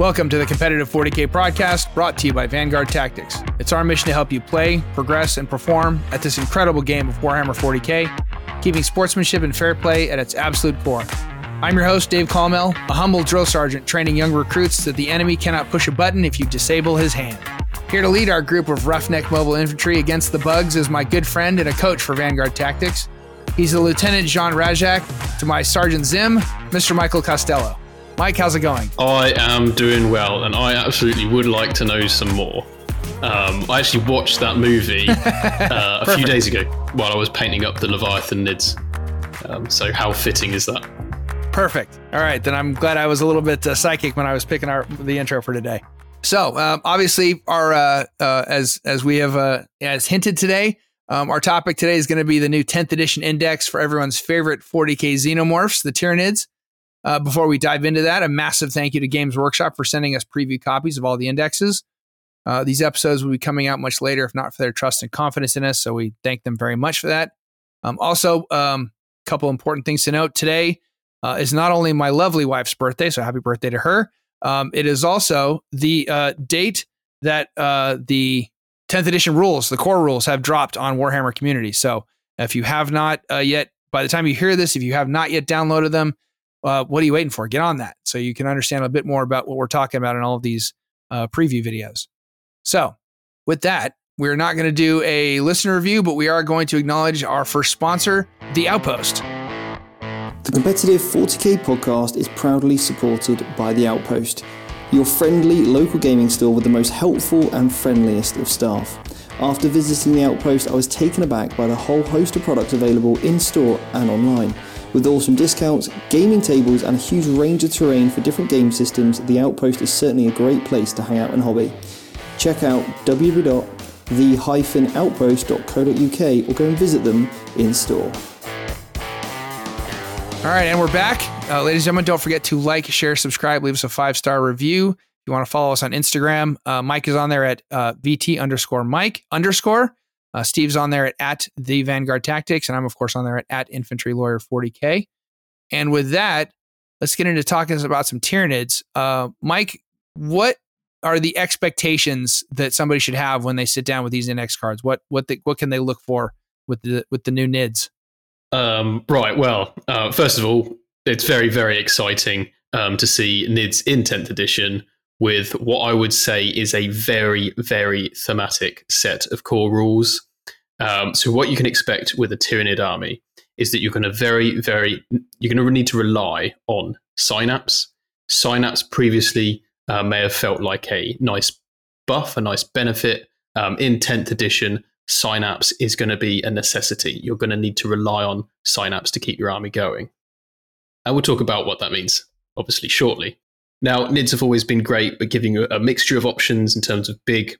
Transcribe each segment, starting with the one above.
Welcome to the Competitive 40K podcast brought to you by Vanguard Tactics. It's our mission to help you play, progress, and perform at this incredible game of Warhammer 40K, keeping sportsmanship and fair play at its absolute core. I'm your host, Dave Colmel, a humble drill sergeant training young recruits that the enemy cannot push a button if you disable his hand. Here to lead our group of roughneck mobile infantry against the bugs is my good friend and a coach for Vanguard Tactics. He's the Lieutenant Jean Rasczak to my Sergeant Zim, Mr. Michael Costello. Mike, how's it going? I am doing well, and I absolutely would like to know some more. Um, I actually watched that movie uh, a few days ago while I was painting up the Leviathan nids. Um, so, how fitting is that? Perfect. All right, then I'm glad I was a little bit uh, psychic when I was picking our the intro for today. So, um, obviously, our uh, uh, as as we have uh, as hinted today, um, our topic today is going to be the new 10th edition index for everyone's favorite 40k xenomorphs, the Tyranids. Uh, before we dive into that, a massive thank you to Games Workshop for sending us preview copies of all the indexes. Uh, these episodes will be coming out much later, if not for their trust and confidence in us. So we thank them very much for that. Um, also, a um, couple important things to note today uh, is not only my lovely wife's birthday, so happy birthday to her. Um, it is also the uh, date that uh, the 10th edition rules, the core rules, have dropped on Warhammer Community. So if you have not uh, yet, by the time you hear this, if you have not yet downloaded them, uh, what are you waiting for? Get on that so you can understand a bit more about what we're talking about in all of these uh, preview videos. So, with that, we're not going to do a listener review, but we are going to acknowledge our first sponsor, The Outpost. The Competitive 40k podcast is proudly supported by The Outpost, your friendly local gaming store with the most helpful and friendliest of staff. After visiting The Outpost, I was taken aback by the whole host of products available in store and online. With awesome discounts, gaming tables, and a huge range of terrain for different game systems, the Outpost is certainly a great place to hang out and hobby. Check out www.the-outpost.co.uk or go and visit them in store. All right, and we're back. Uh, ladies and gentlemen, don't forget to like, share, subscribe, leave us a five star review. If you want to follow us on Instagram, uh, Mike is on there at uh, VT underscore Mike underscore. Uh, Steve's on there at, at the Vanguard Tactics, and I'm of course on there at, at Infantry Lawyer 40K. And with that, let's get into talking about some Tyranids. Uh, Mike, what are the expectations that somebody should have when they sit down with these index cards? What what the, what can they look for with the with the new NIDS? Um, right. Well, uh, first of all, it's very very exciting um, to see NIDS in 10th edition with what I would say is a very, very thematic set of core rules. Um, so, what you can expect with a Tyranid army is that you're going to very, very, you're going to need to rely on synapse. Synapse previously uh, may have felt like a nice buff, a nice benefit. Um, in 10th edition, synapse is going to be a necessity. You're going to need to rely on synapse to keep your army going. And we'll talk about what that means, obviously, shortly. Now, NIDs have always been great at giving a mixture of options in terms of big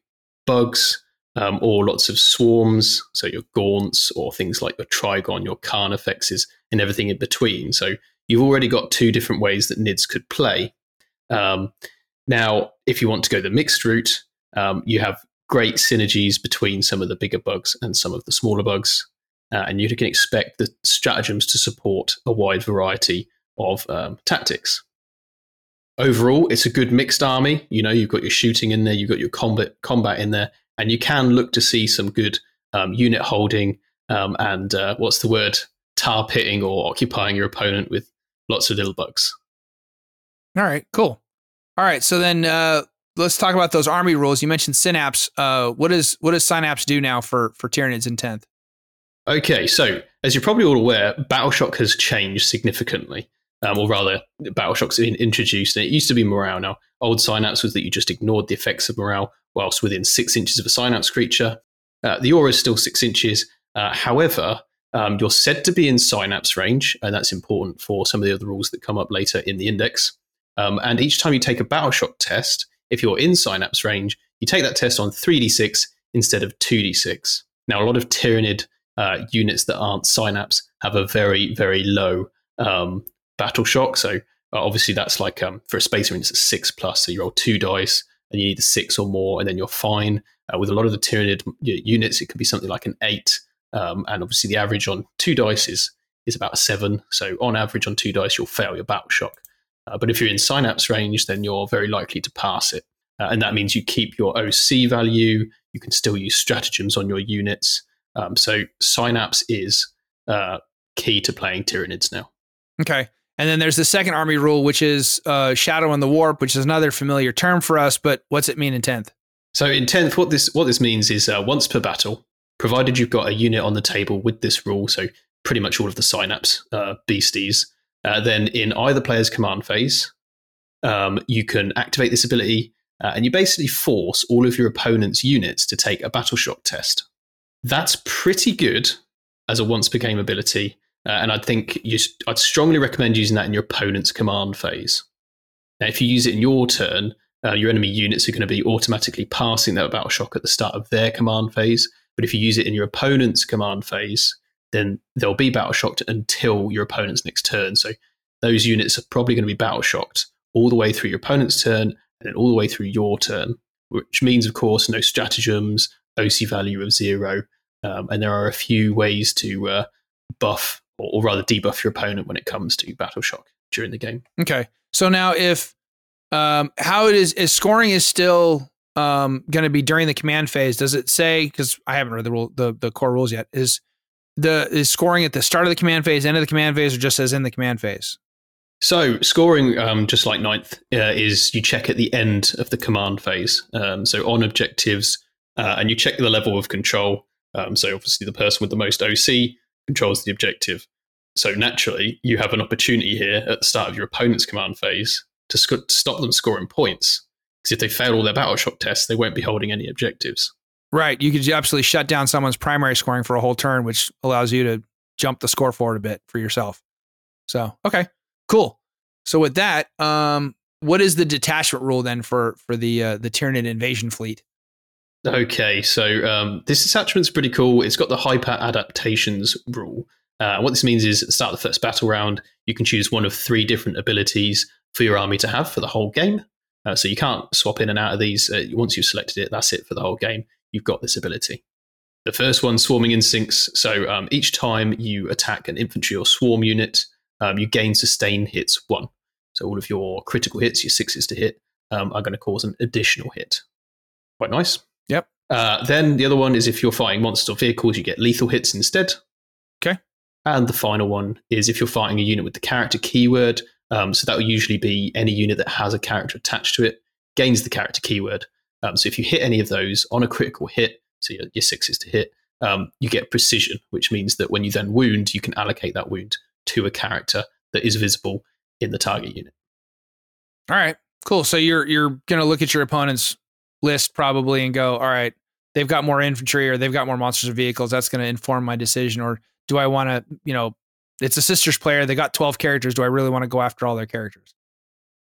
bugs um, or lots of swarms, so your gaunts or things like your Trygon, your Carnifexes, and everything in between. So you've already got two different ways that NIDs could play. Um, now, if you want to go the mixed route, um, you have great synergies between some of the bigger bugs and some of the smaller bugs. Uh, and you can expect the stratagems to support a wide variety of um, tactics overall, it's a good mixed army. You know, you've got your shooting in there, you've got your combat combat in there, and you can look to see some good um, unit holding um, and uh, what's the word, tar pitting or occupying your opponent with lots of little bugs. All right, cool. All right, so then uh, let's talk about those army rules. You mentioned Synapse. Uh, what does what does Synapse do now for for Tyranids in tenth? Okay, so as you're probably all aware, Battleshock has changed significantly um, or rather, Battleshock's been introduced, and it used to be morale. Now, old Synapse was that you just ignored the effects of morale whilst within six inches of a Synapse creature. Uh, the aura is still six inches. Uh, however, um, you're said to be in Synapse range, and that's important for some of the other rules that come up later in the index. Um, and each time you take a Battleshock test, if you're in Synapse range, you take that test on 3d6 instead of 2d6. Now, a lot of Tyranid uh, units that aren't Synapse have a very, very low um, battle shock. So uh, obviously that's like um, for a space marine, it's a six plus. So you roll two dice and you need a six or more, and then you're fine. Uh, with a lot of the Tyranid units, it could be something like an eight. Um, and obviously the average on two dice is, is about a seven. So on average on two dice, you'll fail your battle shock. Uh, but if you're in synapse range, then you're very likely to pass it. Uh, and that means you keep your OC value. You can still use stratagems on your units. Um, so synapse is uh, key to playing Tyranids now. Okay. And then there's the second army rule, which is uh, Shadow and the Warp, which is another familiar term for us. But what's it mean in 10th? So in 10th, what this what this means is uh, once per battle, provided you've got a unit on the table with this rule, so pretty much all of the synapse uh, beasties, uh, then in either player's command phase, um, you can activate this ability uh, and you basically force all of your opponent's units to take a battle shock test. That's pretty good as a once per game ability, uh, and I'd think you, I'd strongly recommend using that in your opponent's command phase. Now, if you use it in your turn, uh, your enemy units are going to be automatically passing that battle shock at the start of their command phase. But if you use it in your opponent's command phase, then they'll be battle shocked until your opponent's next turn. So those units are probably going to be battle shocked all the way through your opponent's turn and then all the way through your turn, which means, of course, no stratagems, OC value of zero. Um, and there are a few ways to uh, buff or, or rather debuff your opponent when it comes to battle shock during the game. Okay. So now if um, how it is is scoring is still um, going to be during the command phase. Does it say? Because I haven't read the rule, the the core rules yet. Is the is scoring at the start of the command phase, end of the command phase, or just as in the command phase? So scoring, um, just like ninth, uh, is you check at the end of the command phase. Um, so on objectives, uh, and you check the level of control. Um, so obviously, the person with the most OC controls the objective. So naturally, you have an opportunity here at the start of your opponent's command phase to sc- stop them scoring points. Because if they fail all their battle shock tests, they won't be holding any objectives. Right. You could absolutely shut down someone's primary scoring for a whole turn, which allows you to jump the score forward a bit for yourself. So, okay, cool. So with that, um, what is the detachment rule then for for the uh, the Tyranid invasion fleet? Okay, so um, this detachment's pretty cool. It's got the hyper adaptations rule. Uh, what this means is at the start of the first battle round, you can choose one of three different abilities for your army to have for the whole game. Uh, so you can't swap in and out of these. Uh, once you've selected it, that's it for the whole game. You've got this ability. The first one, swarming instincts. So um, each time you attack an infantry or swarm unit, um, you gain sustain hits one. So all of your critical hits, your sixes to hit, um, are going to cause an additional hit. Quite nice. Uh, then the other one is if you're fighting monsters or vehicles, you get lethal hits instead. Okay. And the final one is if you're fighting a unit with the character keyword, um, so that will usually be any unit that has a character attached to it, gains the character keyword. Um, so if you hit any of those on a critical hit, so your, your sixes to hit, um, you get precision, which means that when you then wound, you can allocate that wound to a character that is visible in the target unit. All right, cool. So you're you're gonna look at your opponent's list probably and go, all right, they've got more infantry or they've got more monsters or vehicles. That's going to inform my decision. Or do I want to, you know, it's a sisters player. They got 12 characters. Do I really want to go after all their characters?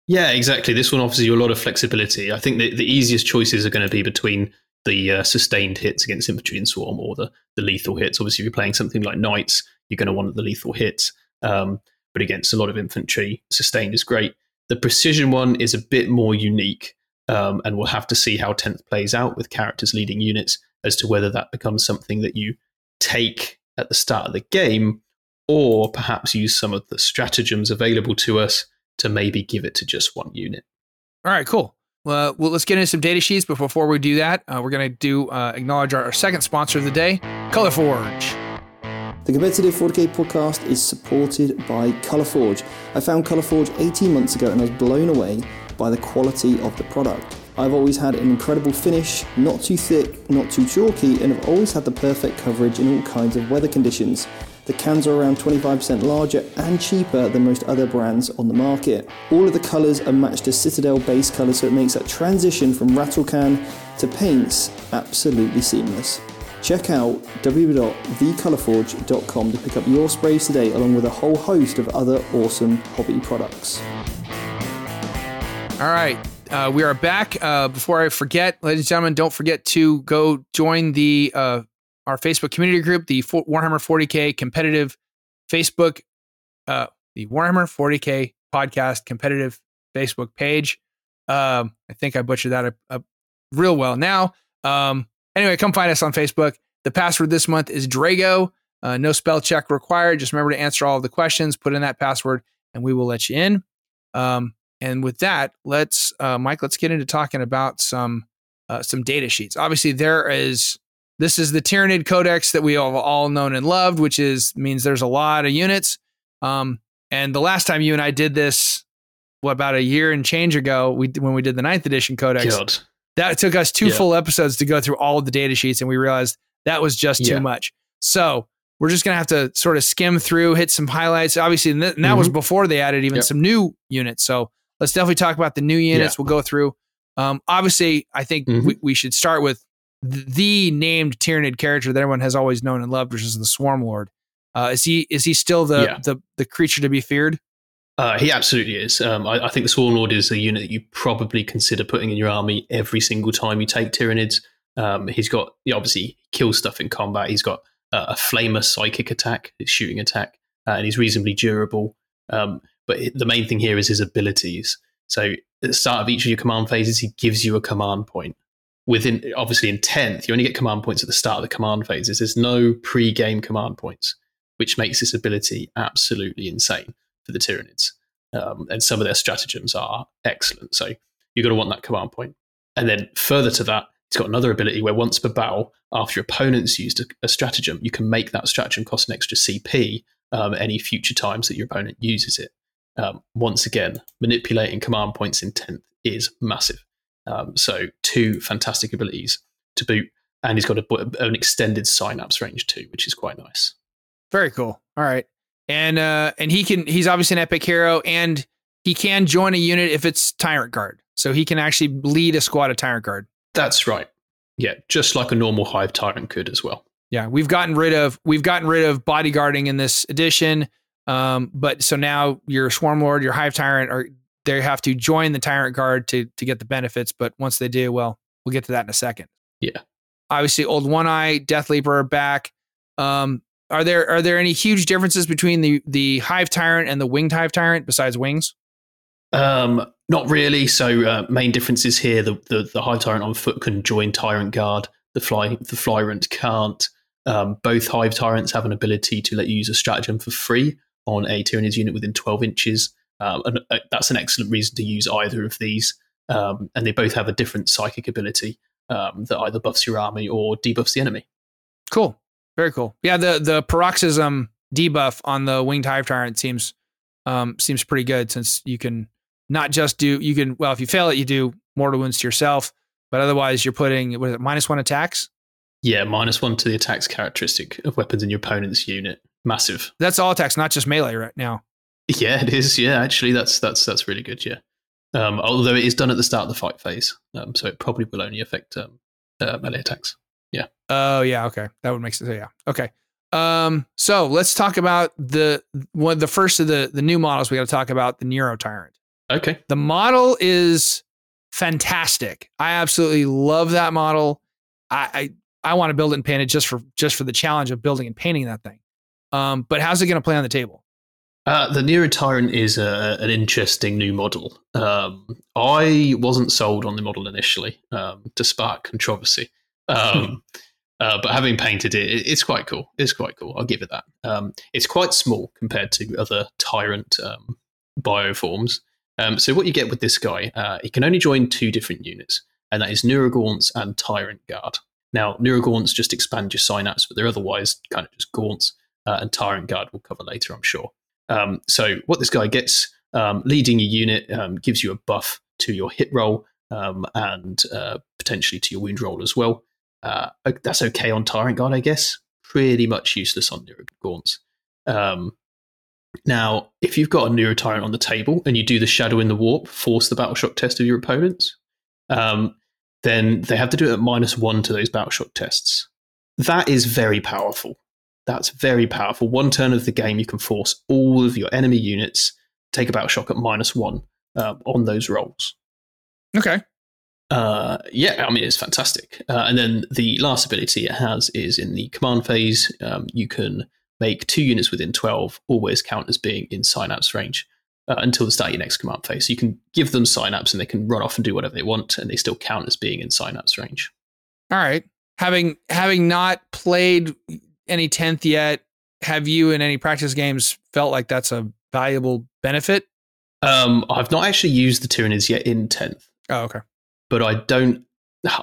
Yeah, exactly. This one offers you a lot of flexibility. I think the, the easiest choices are going to be between the uh, sustained hits against infantry and swarm or the, the lethal hits. Obviously, if you're playing something like knights, you're going to want the lethal hits. Um, but against a lot of infantry, sustained is great. The precision one is a bit more unique, um, and we'll have to see how 10th plays out with characters leading units as to whether that becomes something that you take at the start of the game or perhaps use some of the stratagems available to us to maybe give it to just one unit. All right, cool. Well, well let's get into some data sheets. But before we do that, uh, we're going to do uh, acknowledge our, our, second sponsor of the day, ColorForge. The Competitive 4K podcast is supported by ColorForge. I found ColorForge 18 months ago and I was blown away by the quality of the product. I've always had an incredible finish, not too thick, not too chalky, and have always had the perfect coverage in all kinds of weather conditions. The cans are around 25% larger and cheaper than most other brands on the market. All of the colours are matched to Citadel base colours, so it makes that transition from rattle can to paints absolutely seamless. Check out www.thecolorforge.com to pick up your sprays today, along with a whole host of other awesome hobby products. All right, uh, we are back. Uh, before I forget, ladies and gentlemen, don't forget to go join the uh, our Facebook community group, the Warhammer 40k competitive Facebook, uh, the Warhammer 40k podcast competitive Facebook page. Um, I think I butchered that a, a real well. Now, um, anyway, come find us on Facebook. The password this month is Drago. Uh, no spell check required. Just remember to answer all of the questions, put in that password, and we will let you in. Um, and with that, let's uh, Mike, let's get into talking about some uh, some data sheets. Obviously, there is this is the Tyranid Codex that we have all known and loved, which is means there's a lot of units. Um, and the last time you and I did this, what about a year and change ago, we when we did the ninth edition Codex, God. that took us two Yeah. full episodes to go through all of the data sheets, and we realized that was just too Yeah. much. So we're just gonna have to sort of skim through, hit some highlights. Obviously, and, th- and that was Mhm. before they added even Yep. some new units. So let's definitely talk about the new units. We'll go through. Um, obviously, I think Mhm. we, we should start with the named Tyranid character that everyone has always known and loved, which is the Swarm Lord. Uh, is he is he still the, Yeah. the the creature to be feared? Uh, he absolutely is. Um, I, I think the Swarm Lord is a unit that you probably consider putting in your army every single time you take Tyranids. Um, he's got, he obviously, kills stuff in combat. He's got uh, a flamer psychic attack, his shooting attack, uh, and he's reasonably durable. Um, but it- the main thing here is his abilities. So at the start of each of your command phases, he gives you a command point. Within, obviously, in 10th, you only get command points at the start of the command phases. There's no pre game command points, which makes this ability absolutely insane for the Tyranids. Um, and some of their stratagems are excellent. So you're going to want that command point. And then further to that, it's got another ability where once per battle, after your opponent's used a, a stratagem, you can make that stratagem cost an extra CP um, any future times that your opponent uses it. Um, once again, manipulating command points in 10th is massive. Um, so two fantastic abilities to boot. And he's got a, an extended synapse range too, which is quite nice. Very cool. All right. And uh and he can he's obviously an epic hero and he can join a unit if it's Tyrant Guard. So he can actually lead a squad of Tyrant Guard. That's right. Yeah, just like a normal Hive Tyrant could as well. Yeah, we've gotten rid of we've gotten rid of bodyguarding in this edition. Um, but so now your Swarm Lord, your Hive Tyrant are they have to join the Tyrant Guard to to get the benefits, but once they do, well, we'll get to that in a second. Yeah. Obviously, Old One Eye, Death Leaper are back. Um, are there are there any huge differences between the the Hive Tyrant and the Winged Hive Tyrant besides wings? Um, not really. So uh, main differences here: the, the the Hive Tyrant on foot can join Tyrant Guard. The fly the Flyrant can't. Um, both Hive Tyrants have an ability to let you use a stratagem for free on a Tyranids unit within 12 inches. Um, and uh, that's an excellent reason to use either of these. Um, and they both have a different psychic ability um, that either buffs your army or debuffs the enemy. Cool, very cool. Yeah, the the paroxysm debuff on the Winged Hive Tyrant seems um seems pretty good since you can not just do you can well if you fail it you do mortal wounds to yourself, but otherwise you're putting what is it minus one attacks. Yeah, minus one to the attacks characteristic of weapons in your opponent's unit. Massive. That's all attacks, not just melee right now. Yeah, it is. Yeah, actually, that's that's that's really good. Yeah, um, although it is done at the start of the fight phase, um, so it probably will only affect um, uh, melee attacks. Yeah. Oh yeah, okay, that would make sense. Yeah, okay. Um, so let's talk about the one the first of the the new models we got to talk about the Neurotyrant. Okay. The model is fantastic. I absolutely love that model. I I, I want to build it and paint it just for just for the challenge of building and painting that thing. Um, but how's it going to play on the table? Uh, the Neurotyrant is a, an interesting new model. Um, I wasn't sold on the model initially um, to spark controversy. Um, uh, but having painted it, it, it's quite cool. It's quite cool. I'll give it that. Um, it's quite small compared to other Tyrant um, bioforms. Um, so what you get with this guy, uh, he can only join two different units, and that is Neurogaunts and Tyrant Guard. Now, Neurogaunts just expand your synapse, but they're otherwise kind of just gaunts, uh, and Tyrant Guard we'll cover later, I'm sure. Um, so what this guy gets, um, leading a unit, um, gives you a buff to your hit roll um, and uh, potentially to your wound roll as well. Uh, that's okay on Tyrant Guard, I guess. Pretty much useless on Neurogaunts. Um, now, if you've got a Neurotyrant on the table and you do the Shadow in the Warp, force the Battle Shock test of your opponents, um, then they have to do it at minus one to those Battle Shock tests. That is very powerful. That's very powerful. One turn of the game, you can force all of your enemy units take a Battle Shock at minus one um, on those rolls. Okay. Uh, yeah, I mean, it's fantastic. Uh, and then the last ability it has is in the command phase, um, you can make two units within 12 always count as being in synapse range uh, until the start of your next command phase. So you can give them synapse and they can run off and do whatever they want, and they still count as being in synapse range. All right. Having having not played any tenth yet, have you in any practice games felt like that's a valuable benefit? Um, I've not actually used the Tyranids yet in 10th, Oh, okay. but I don't,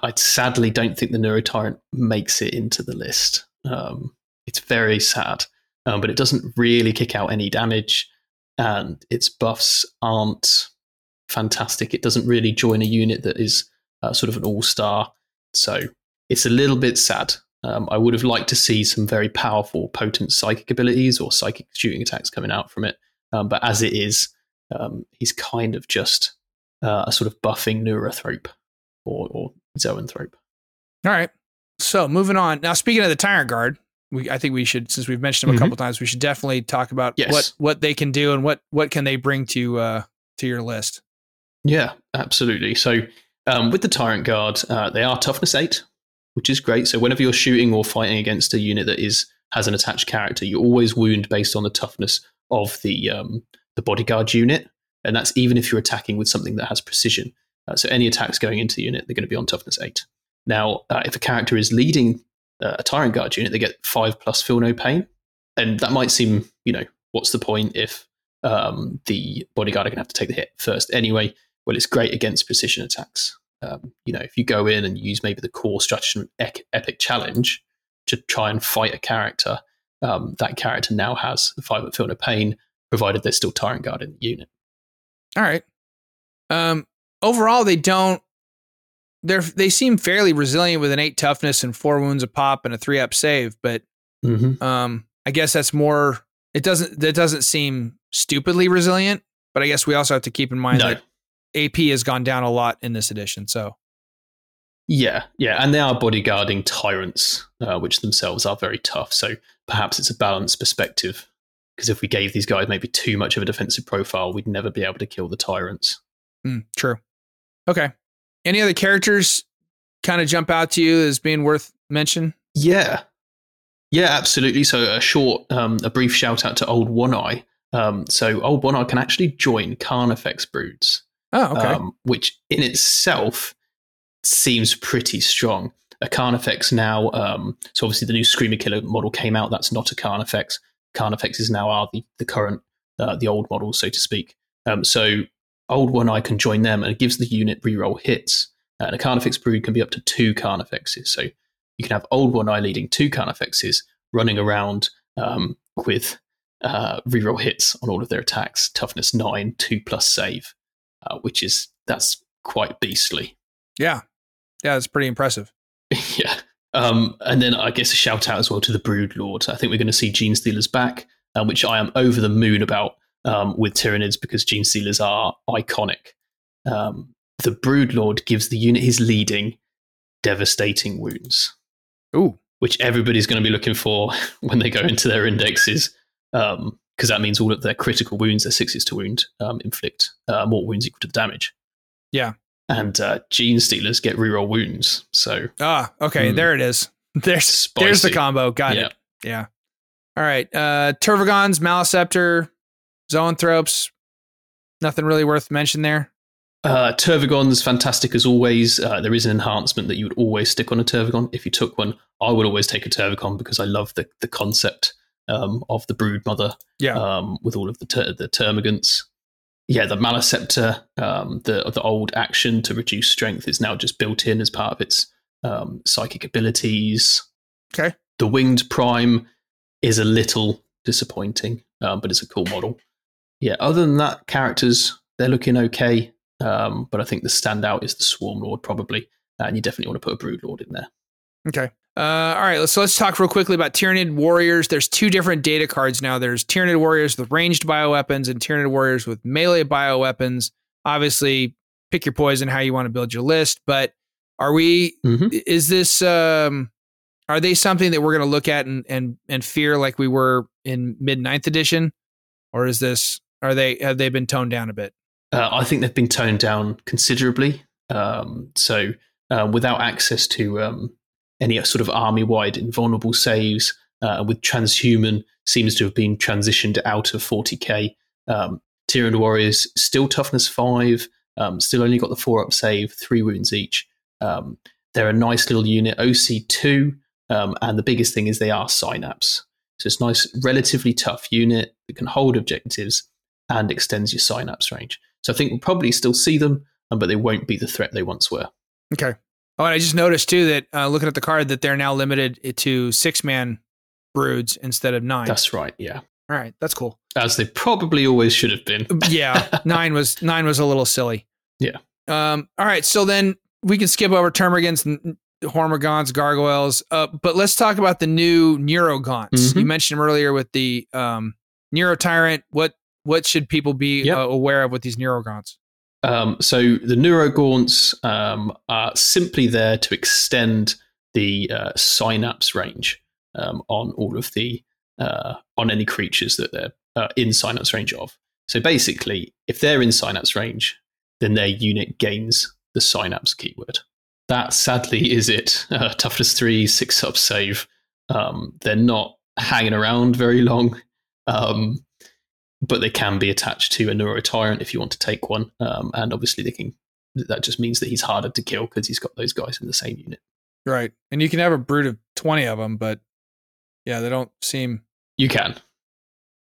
I sadly don't think the Neurotyrant makes it into the list. Um, it's very sad, um, but it doesn't really kick out any damage, and its buffs aren't fantastic. It doesn't really join a unit that is uh, sort of an all star. So it's a little bit sad. Um, I would have liked to see some very powerful, potent psychic abilities or psychic shooting attacks coming out from it. Um, but as it is, um, he's kind of just uh, a sort of buffing Neurothrope or, or Zoanthrope. All right. So moving on. Now, speaking of the Tyrant Guard, we I think we should, since we've mentioned them a Mhm. couple times, we should definitely talk about Yes. what what they can do and what what can they bring to uh to your list. Yeah, absolutely. So um, with the Tyrant Guard, uh, they are toughness eight, which is great. So whenever you're shooting or fighting against a unit that is has an attached character, you always wound based on the toughness of the um, the bodyguard unit, and that's even if you're attacking with something that has precision. Uh, so any attacks going into the unit, they're going to be on toughness eight. Now, uh, if a character is leading uh, a Tyrant Guard unit, they get five plus feel no pain, and that might seem, you know, what's the point if um, the bodyguard are going to have to take the hit first anyway? well, it's great against precision attacks. Um, you know, if you go in and use maybe the core stratagem ec- epic challenge to try and fight a character, um, that character now has a five feel no pain, provided there's still Tyrant Guard in the unit. All right. Um overall they don't they're they seem fairly resilient with an 8 toughness and 4 wounds a pop and a 3 up save, but Mm-hmm. um I guess that's more it doesn't that doesn't seem stupidly resilient, but I guess we also have to keep in mind No. that AP has gone down a lot in this edition. So, Yeah, yeah, and they are bodyguarding tyrants, uh, which themselves are very tough. So perhaps it's a balanced perspective. Because if we gave these guys maybe too much of a defensive profile, we'd never be able to kill the tyrants. mm, true. Okay. Any other characters kind of jump out to you as being worth mention? Yeah, yeah, absolutely. So a short, um, a brief shout out to Old One Eye. Um, so Old One Eye can actually join Carnifex broods, Oh, okay. um, which in itself seems pretty strong. A Carnifex now, um, so obviously the new Screamer Killer model came out. That's not a Carnifex. Carnifexes now are the the current, uh, the old model, so to speak. Um, so Old One Eye can join them, and it gives the unit reroll hits. Uh, and a Carnifex brood can be up to two Carnifexes. So you can have Old One Eye leading two Carnifexes running around um, with uh, reroll hits on all of their attacks. Toughness nine, two plus save, uh, which is that's quite beastly. yeah. Yeah, that's pretty impressive. yeah. Um, and then I guess a shout out as well to the Brood Lord. I think we're going to see Genestealers back, um, which I am over the moon about um, with Tyranids because Genestealers are iconic. Um, the Brood Lord gives the unit his leading devastating wounds, Ooh. which everybody's going to be looking for when they go into their indexes, because that means all of their critical wounds, their sixes to wound, um, inflict uh, more wounds equal to the damage. Yeah. And uh, Genestealers get reroll wounds, so Ah, okay. Hmm. There it is. There's there's the combo. Got Yeah. it. Yeah. All right. Uh Tervigons, Maliceptor, Zoanthropes. Nothing really worth mention there. Uh, Tervigon's fantastic as always. Uh, there is an enhancement that you would always stick on a Tervigon. If you took one, I would always take a Tervigon because I love the, the concept um, of the Brood Mother Yeah. um, with all of the ter- the Termagants. Yeah, the Maliceptor, um, the the old action to reduce strength is now just built in as part of its um, psychic abilities. Okay. The Winged Prime is a little disappointing, um, but it's a cool model. Yeah, other than that, characters they're looking okay. Um, but I think the standout is the Swarm Lord, probably. And you definitely want to put a Brood Lord in there. Okay. Uh, all right. So let's talk real quickly about Tyranid Warriors. There's two different data cards now. There's Tyranid Warriors with ranged bioweapons and Tyranid Warriors with melee bioweapons. Obviously, pick your poison how you want to build your list. But are we? Mhm. Is this? Um, are they something that we're going to look at and and and fear like we were in mid ninth edition, or is this? Are they? Have they been toned down a bit? Uh, I think they've been toned down considerably. Um, so uh, without access to um, any sort of army-wide invulnerable saves, uh, with transhuman seems to have been transitioned out of 40k. Um, Tyrant Warriors still toughness five, um, still only got the four up save, three wounds each. Um, they're a nice little unit, OC two, um, and the biggest thing is they are synapse. So it's nice, relatively tough unit that can hold objectives and extends your synapse range. So I think we'll probably still see them, um, but they won't be the threat they once were. Okay. Oh, and I just noticed too that uh, looking at the card that they're now limited to six man broods instead of nine. That's right. Yeah. All right, that's cool. As they probably always should have been. yeah, nine was nine was a little silly. Yeah. Um. All right, so then we can skip over termagants, and gargoyles. Uh, but let's talk about the new neurogaunts. Mhm. You mentioned them earlier with the um neurotyrant. What what should people be Yep. uh, aware of with these neurogaunts? Um, so the neurogaunts um, are simply there to extend the uh, synapse range um, on all of the uh, on any creatures that they're uh, in synapse range of. So basically, if they're in synapse range, then their unit gains the synapse keyword. That sadly is it. Uh, toughness three, six up save. Um, they're not hanging around very long. Um, but they can be attached to a neurotyrant if you want to take one. Um, and obviously, they can. That just means that he's harder to kill because he's got those guys in the same unit. Right, and you can have a brood of twenty of them, but yeah, they don't seem. You can.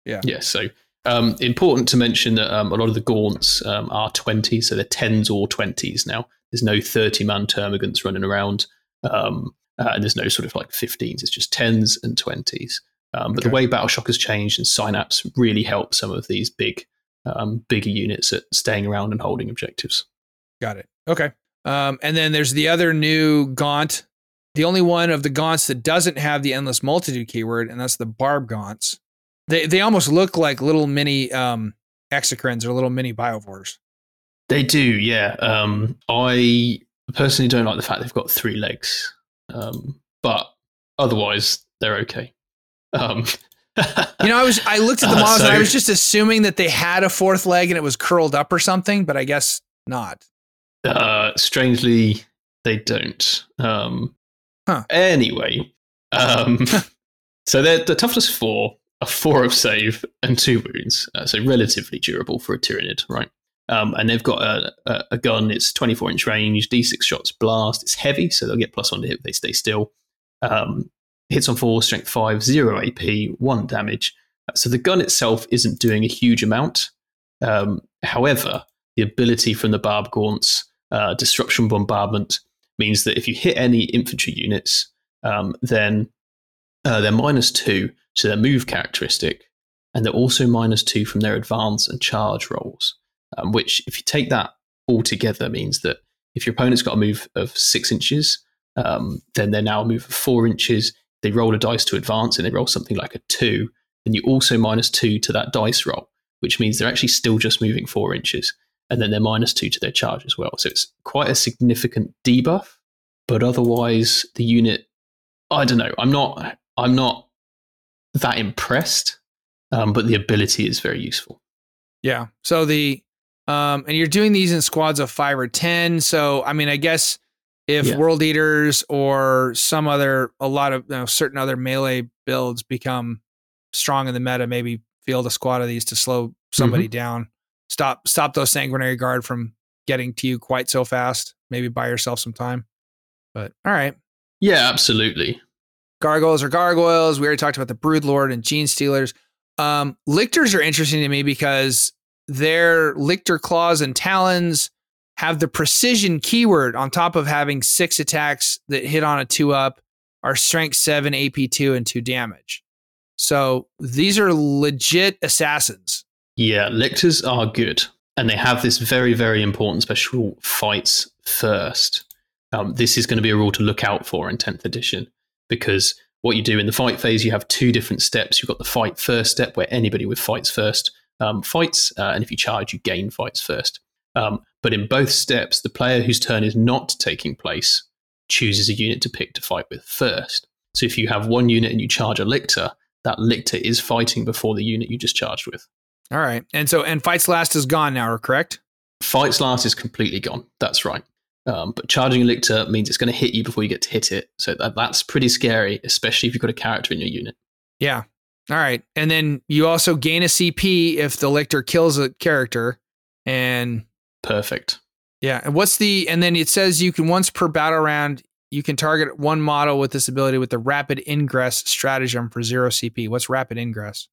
Yeah. Yeah. So um, important to mention that um, a lot of the gaunts um, are 20, so they're 10s or 20s now. There's no 30 man termagants running around, um, uh, and there's no sort of like 15s. It's just 10s and 20s. Um, but the Okay. way Battleshock has changed and Synapse really help some of these big, um, bigger units at staying around and holding objectives. Got it. Okay. Um, and then there's the other new gaunt, the only one of the gaunts that doesn't have the endless multitude keyword, and that's the barb gaunts. They they almost look like little mini um, exocrines or little mini biovores. They do, yeah. Um, I personally don't like the fact they've got three legs, um, but otherwise they're okay. Um, You know, I was I looked at the Uh, models and I was just assuming that they had a fourth leg and it was curled up or something, but I guess not. uh, strangely, they don't. Um, Huh. Anyway, um, so they're the toughness four, a four of save, and two wounds, uh, so relatively durable for a Tyranid, right? Um, and they've got a, a, a gun. It's 24 inch range, d6 shots blast. It's heavy, so they'll get plus one to hit if they stay still. Um, hits on four, strength five, zero AP, one damage. So the gun itself isn't doing a huge amount. Um, however, the ability from the barb gaunts, uh, disruption bombardment, means that if you hit any infantry units, um, then uh, they're minus two to their move characteristic, and they're also minus two from their advance and charge rolls. Um, which, if you take that all together, means that if your opponent's got a move of six inches, um, then they're now a move of four inches. They roll a dice to advance, and they roll something like a two. Then you also minus two to that dice roll, which means they're actually still just moving four inches and then they're minus two to their charge as well. So it's quite a significant debuff, but otherwise the unit, I don't know, I'm not, I'm not that impressed, um, but the ability is very useful. Yeah. So the um and you're doing these in squads of 5 or 10. So I mean I guess if Yeah. world eaters or some other a lot of you know, certain other melee builds become strong in the meta, maybe field a squad of these to slow somebody down. Stop stop those sanguinary guard from getting to you quite so fast. Maybe buy yourself some time. But all right. Yeah, absolutely. Gargoyles are gargoyles. We already talked about the Broodlord and Genestealers. Um, lictors are interesting to me because their lictor claws and talons have the precision keyword on top of having six attacks that hit on a two up, are strength seven, AP two, and two damage. So these are legit assassins. Yeah, lictors are good, and they have this very, very important special fights first. Um, this is going to be a rule to look out for in 10th edition because what you do in the fight phase, you have two different steps. You've got the fight first step where anybody with fights first um, fights, uh, and if you charge, you gain fights first. Um, but in both steps, the player whose turn is not taking place chooses a unit to pick to fight with first. So if you have one unit and you charge a lictor, that lictor is fighting before the unit you just charged with. All right. And so, and fights last is gone now, correct? Fights last is completely gone. That's right. Um, but charging a lictor means it's going to hit you before you get to hit it. So that, that's pretty scary, especially if you've got a character in your unit. Yeah. All right. And then you also gain a CP if the lictor kills a character. And Perfect. yeah. And what's the, and then it says you can once per battle round, you can target one model with this ability with the rapid ingress stratagem for zero CP. What's rapid ingress?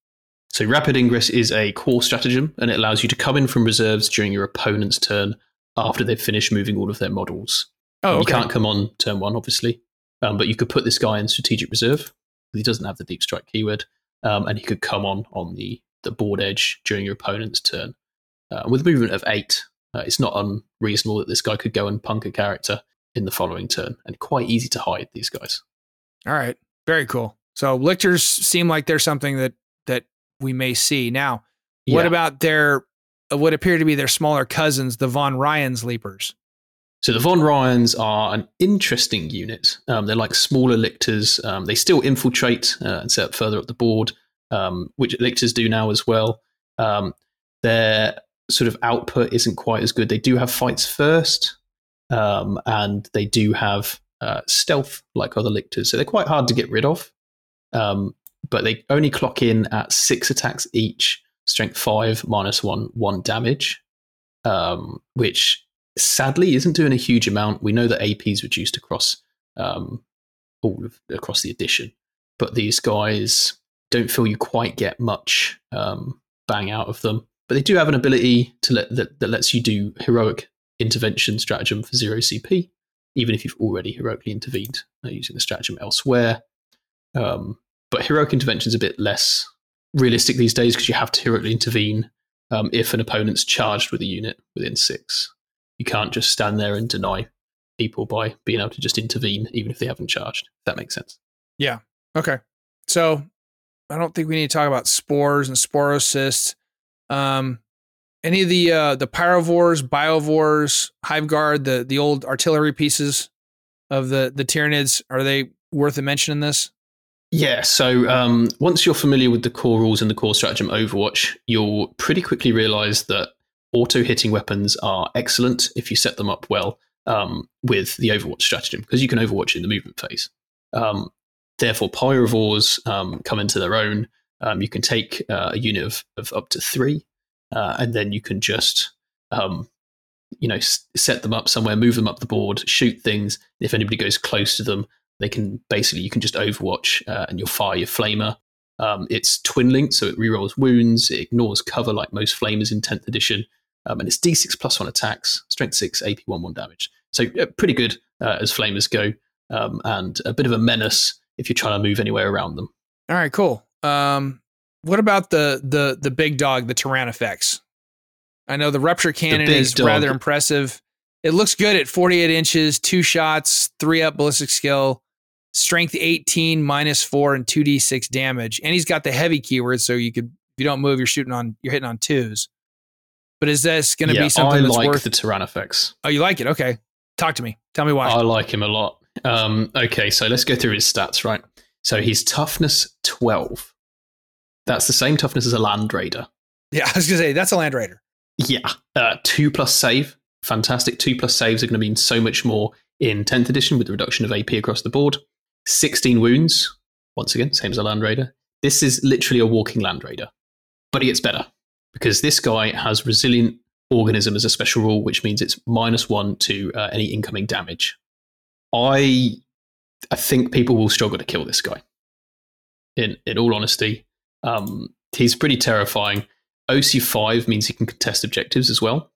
So Rapid Ingress is a core stratagem, and it allows you to come in from reserves during your opponent's turn after they've finished moving all of their models. Oh, You can't come on turn one, obviously, um, but you could put this guy in strategic reserve. He doesn't have the deep strike keyword, um, and he could come on on the the board edge during your opponent's turn. Uh, with a movement of eight, uh, it's not unreasonable that this guy could go and punk a character in the following turn, and quite easy to hide these guys. All right. Very cool. So lictors seem like they're something that that we may see. Now, what Yeah. about their uh, what appear to be their smaller cousins, the Von Ryan's leapers? So the Von Ryans are an interesting unit. Um, they're like smaller lictors. Um, they still infiltrate uh, and set up further up the board, um, which lictors do now as well. Um, their sort of output isn't quite as good. They do have fights first, um, and they do have uh, stealth like other lictors. So they're quite hard to get rid of. Um, but they only clock in at six attacks each, strength five, minus one, one damage, um, which sadly isn't doing a huge amount. We know that AP is reduced across um, all of across the edition, but these guys don't feel you quite get much um, bang out of them. But they do have an ability to let, that, that lets you do heroic intervention stratagem for zero CP, even if you've already heroically intervened uh, using the stratagem elsewhere. Um, but heroic intervention is a bit less realistic these days because you have to heroically intervene um, if an opponent's charged with a unit within six. You can't just stand there and deny people by being able to just intervene, even if they haven't charged. If that makes sense. Yeah. Okay. So I don't think we need to talk about spores and sporocysts. Um, any of the uh, the pyrovores, biovores, hive guard, the the old artillery pieces of the the Tyranids, are they worth a mention in this? Yeah, so um, once you're familiar with the core rules and the core stratagem Overwatch, you'll pretty quickly realize that auto hitting weapons are excellent if you set them up well um, with the Overwatch stratagem, because you can Overwatch in the movement phase. Um, therefore, pyrovores um, come into their own. Um, you can take uh, a unit of, of up to three, uh, and then you can just um, you know s- set them up somewhere, move them up the board, shoot things. If anybody goes close to them, they can basically you can just overwatch uh, and you'll fire your flamer um, it's twin linked so it rerolls wounds it ignores cover like most flamers in 10th edition um, and it's d6 plus 1 attacks strength 6 ap 1 1 damage so pretty good uh, as flamers go um, and a bit of a menace if you're trying to move anywhere around them All right, cool. Um, what about the the the big dog, the Tyrannofex? I know the rupture cannon big is dog. rather impressive. It looks good at 48 inches, two shots, three up ballistic skill, strength 18, minus four, and 2d6 damage. And he's got the heavy keyword, so you could if you don't move, you're shooting on you're hitting on twos. But is this going to yeah, be something i that's like worth? the Tyrannofex. oh, you like it? Okay, talk to me. Tell me why. I like him a lot. Um, okay, so let's go through his stats, right? So he's toughness 12. That's the same toughness as a Land Raider. yeah, I was gonna say that's a land raider. Yeah, uh, two plus save, fantastic. Two plus saves are going to mean so much more in 10th edition with the reduction of AP across the board. 16 wounds, once again, same as a Land Raider. This is literally a walking Land Raider, but it gets better because this guy has resilient organism as a special rule, which means it's minus one to uh, any incoming damage. I, I think people will struggle to kill this guy. In in all honesty, um, he's pretty terrifying. OC5 means he can contest objectives as well.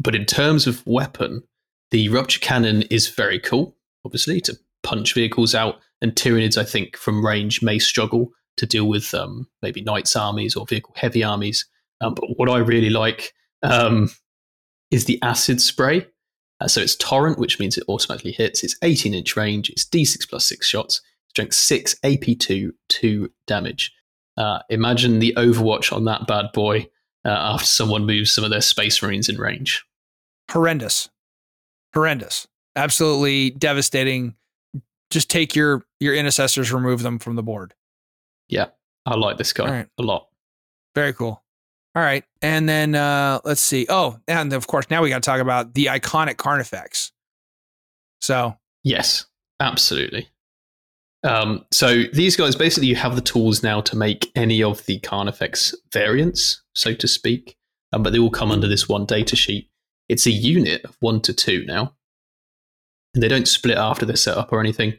But in terms of weapon, the rupture cannon is very cool, obviously, to punch vehicles out. And Tyranids, I think, from range may struggle to deal with um, maybe knights' armies or vehicle heavy armies. Um, but what I really like um, is the acid spray. Uh, so it's torrent, which means it automatically hits. It's 18 inch range. It's D6 plus six shots. Strength six, AP2, two damage. Uh, imagine the Overwatch on that bad boy uh, after someone moves some of their Space Marines in range. horrendous horrendous absolutely devastating just take your your intercessors remove them from the board Yeah, I like this guy right. a lot. very cool all right and then uh let's see oh and of course now we got to talk about the iconic carnifex so Yes, absolutely. Um, so these guys basically you have the tools now to make any of the Carnifex variants, so to speak, um, but they all come under this one data sheet. It's a unit of one to two now, and they don't split after they're set up or anything.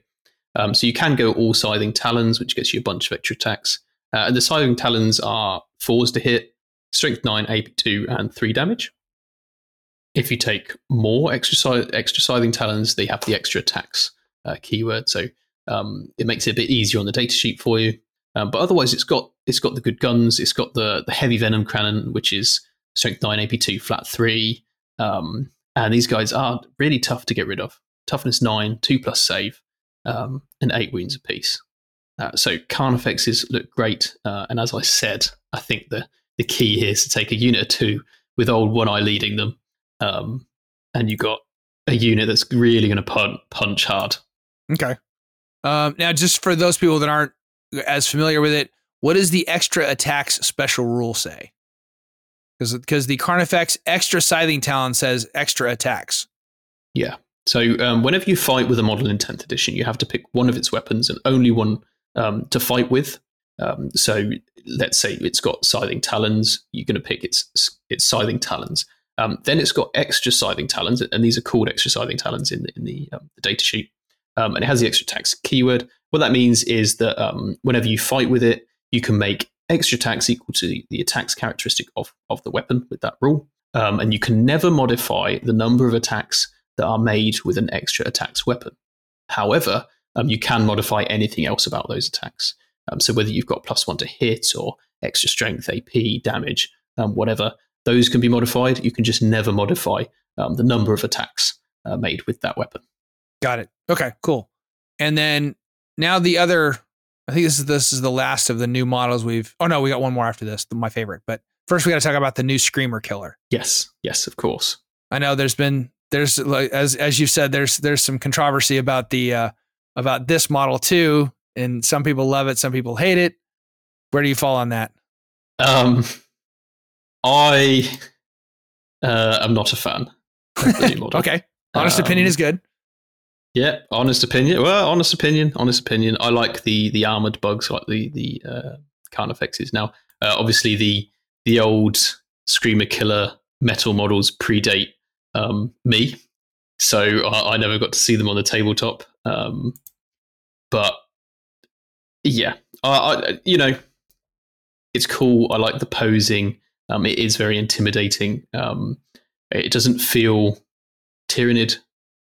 Um, so you can go all scything talons, which gets you a bunch of extra attacks. Uh, and the Scything Talons are fours to hit, strength 9, AP 2, and 3 damage. If you take more extra, extra Scything Talons, they have the extra attacks uh, keyword. So um, it makes it a bit easier on the datasheet for you. Um, but otherwise, it's got it's got the good guns. It's got the the heavy venom cannon, which is strength nine, AP two, flat three. Um, and these guys are really tough to get rid of. Toughness nine, two plus save, um, and eight wounds apiece. Uh, so Carnifexes look great, uh, and as I said, I think the the key here is to take a unit or two with old One Eye leading them, um, and you got a unit that's really going to punch, punch hard. Okay. Um, now, just for those people that aren't as familiar with it, what does the extra attacks special rule say? Because because the Carnifex extra scything talons says extra attacks. Yeah. So um, whenever you fight with a model in 10th edition, you have to pick one of its weapons and only one um, to fight with. Um, so let's say it's got scything talons, you're going to pick its its scything talons. Um, then it's got extra scything talons, and these are called extra scything talons in the, in the, um, the data sheet. Um, and it has the extra attacks keyword. What that means is that um, whenever you fight with it, you can make extra attacks equal to the, the attacks characteristic of, of the weapon with that rule. Um, and you can never modify the number of attacks that are made with an extra attacks weapon. However, um, you can modify anything else about those attacks. Um, so whether you've got plus one to hit or extra strength, AP, damage, um, whatever, those can be modified. You can just never modify um, the number of attacks uh, made with that weapon. Got it. Okay, cool. And then now the other, I think this is this is the last of the new models we've. Oh no, we got one more after this. My favorite, but first we got to talk about the new Screamer Killer. Yes, yes, of course. I know there's been there's like as as you said there's there's some controversy about the uh about this model too, and some people love it, some people hate it. Where do you fall on that? Um, I uh, am not a fan. okay, honest um, opinion is good. Yeah, honest opinion. Well, honest opinion. Honest opinion. I like the the armored bugs, like the the uh, Carnifexes. Now, uh, obviously, the the old Screamer Killer metal models predate um, me, so I, I, never got to see them on the tabletop. Um, but yeah, I, I, you know, it's cool. I like the posing. Um, it is very intimidating. Um, it doesn't feel tyranid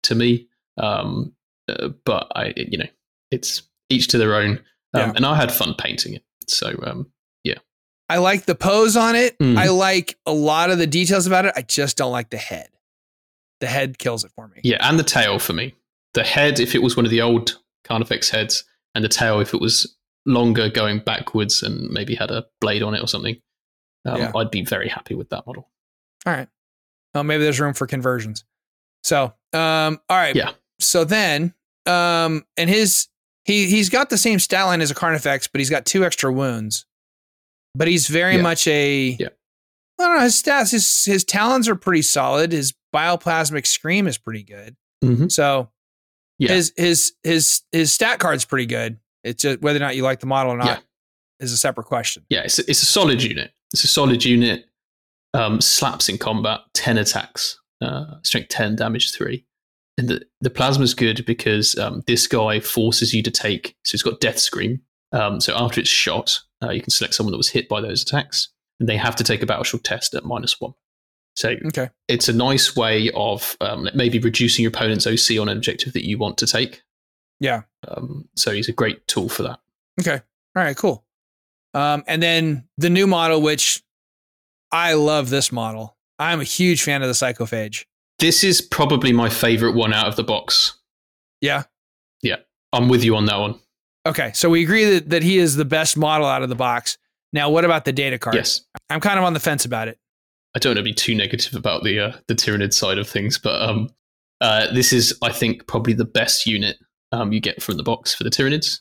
to me. Um, uh, but I, you know, it's each to their own. Um, yeah. And I had fun painting it. So, um, yeah. I like the pose on it. Mm. I like a lot of the details about it. I just don't like the head. The head kills it for me. Yeah, and the tail for me. The head, if it was one of the old Carnifex heads, and the tail, if it was longer going backwards and maybe had a blade on it or something, um, yeah. I'd be very happy with that model. All right. Well, maybe there's room for conversions. So, um, all right. Yeah so then, um, and his he he's got the same stat line as a Carnifex, but he's got two extra wounds. But he's very yeah. much a yeah. I don't know. His stats, his his talons are pretty solid. His bioplasmic scream is pretty good. Mm-hmm. So, yeah. his his his his stat card's pretty good. It's just whether or not you like the model or not yeah. is a separate question. Yeah, it's a, it's a solid unit. It's a solid unit. Um, slaps in combat, ten attacks, uh, strength ten, damage three and the, the plasma is good because um, this guy forces you to take. So it's got death scream. Um, so after it's shot, uh, you can select someone that was hit by those attacks, and they have to take a battle test at minus one. So okay. it's a nice way of um, maybe reducing your opponent's OC on an objective that you want to take. Yeah. Um, so he's a great tool for that. Okay. All right. Cool. Um, and then the new model, which I love this model. I'm a huge fan of the Psychophage. This is probably my favorite one out of the box. Yeah. Yeah. I'm with you on that one. Okay. So we agree that, that he is the best model out of the box. Now, what about the data card? Yes. I'm kind of on the fence about it. I don't want to be too negative about the uh, the Tyranid side of things, but um, uh, this is, I think, probably the best unit um, you get from the box for the Tyrannids.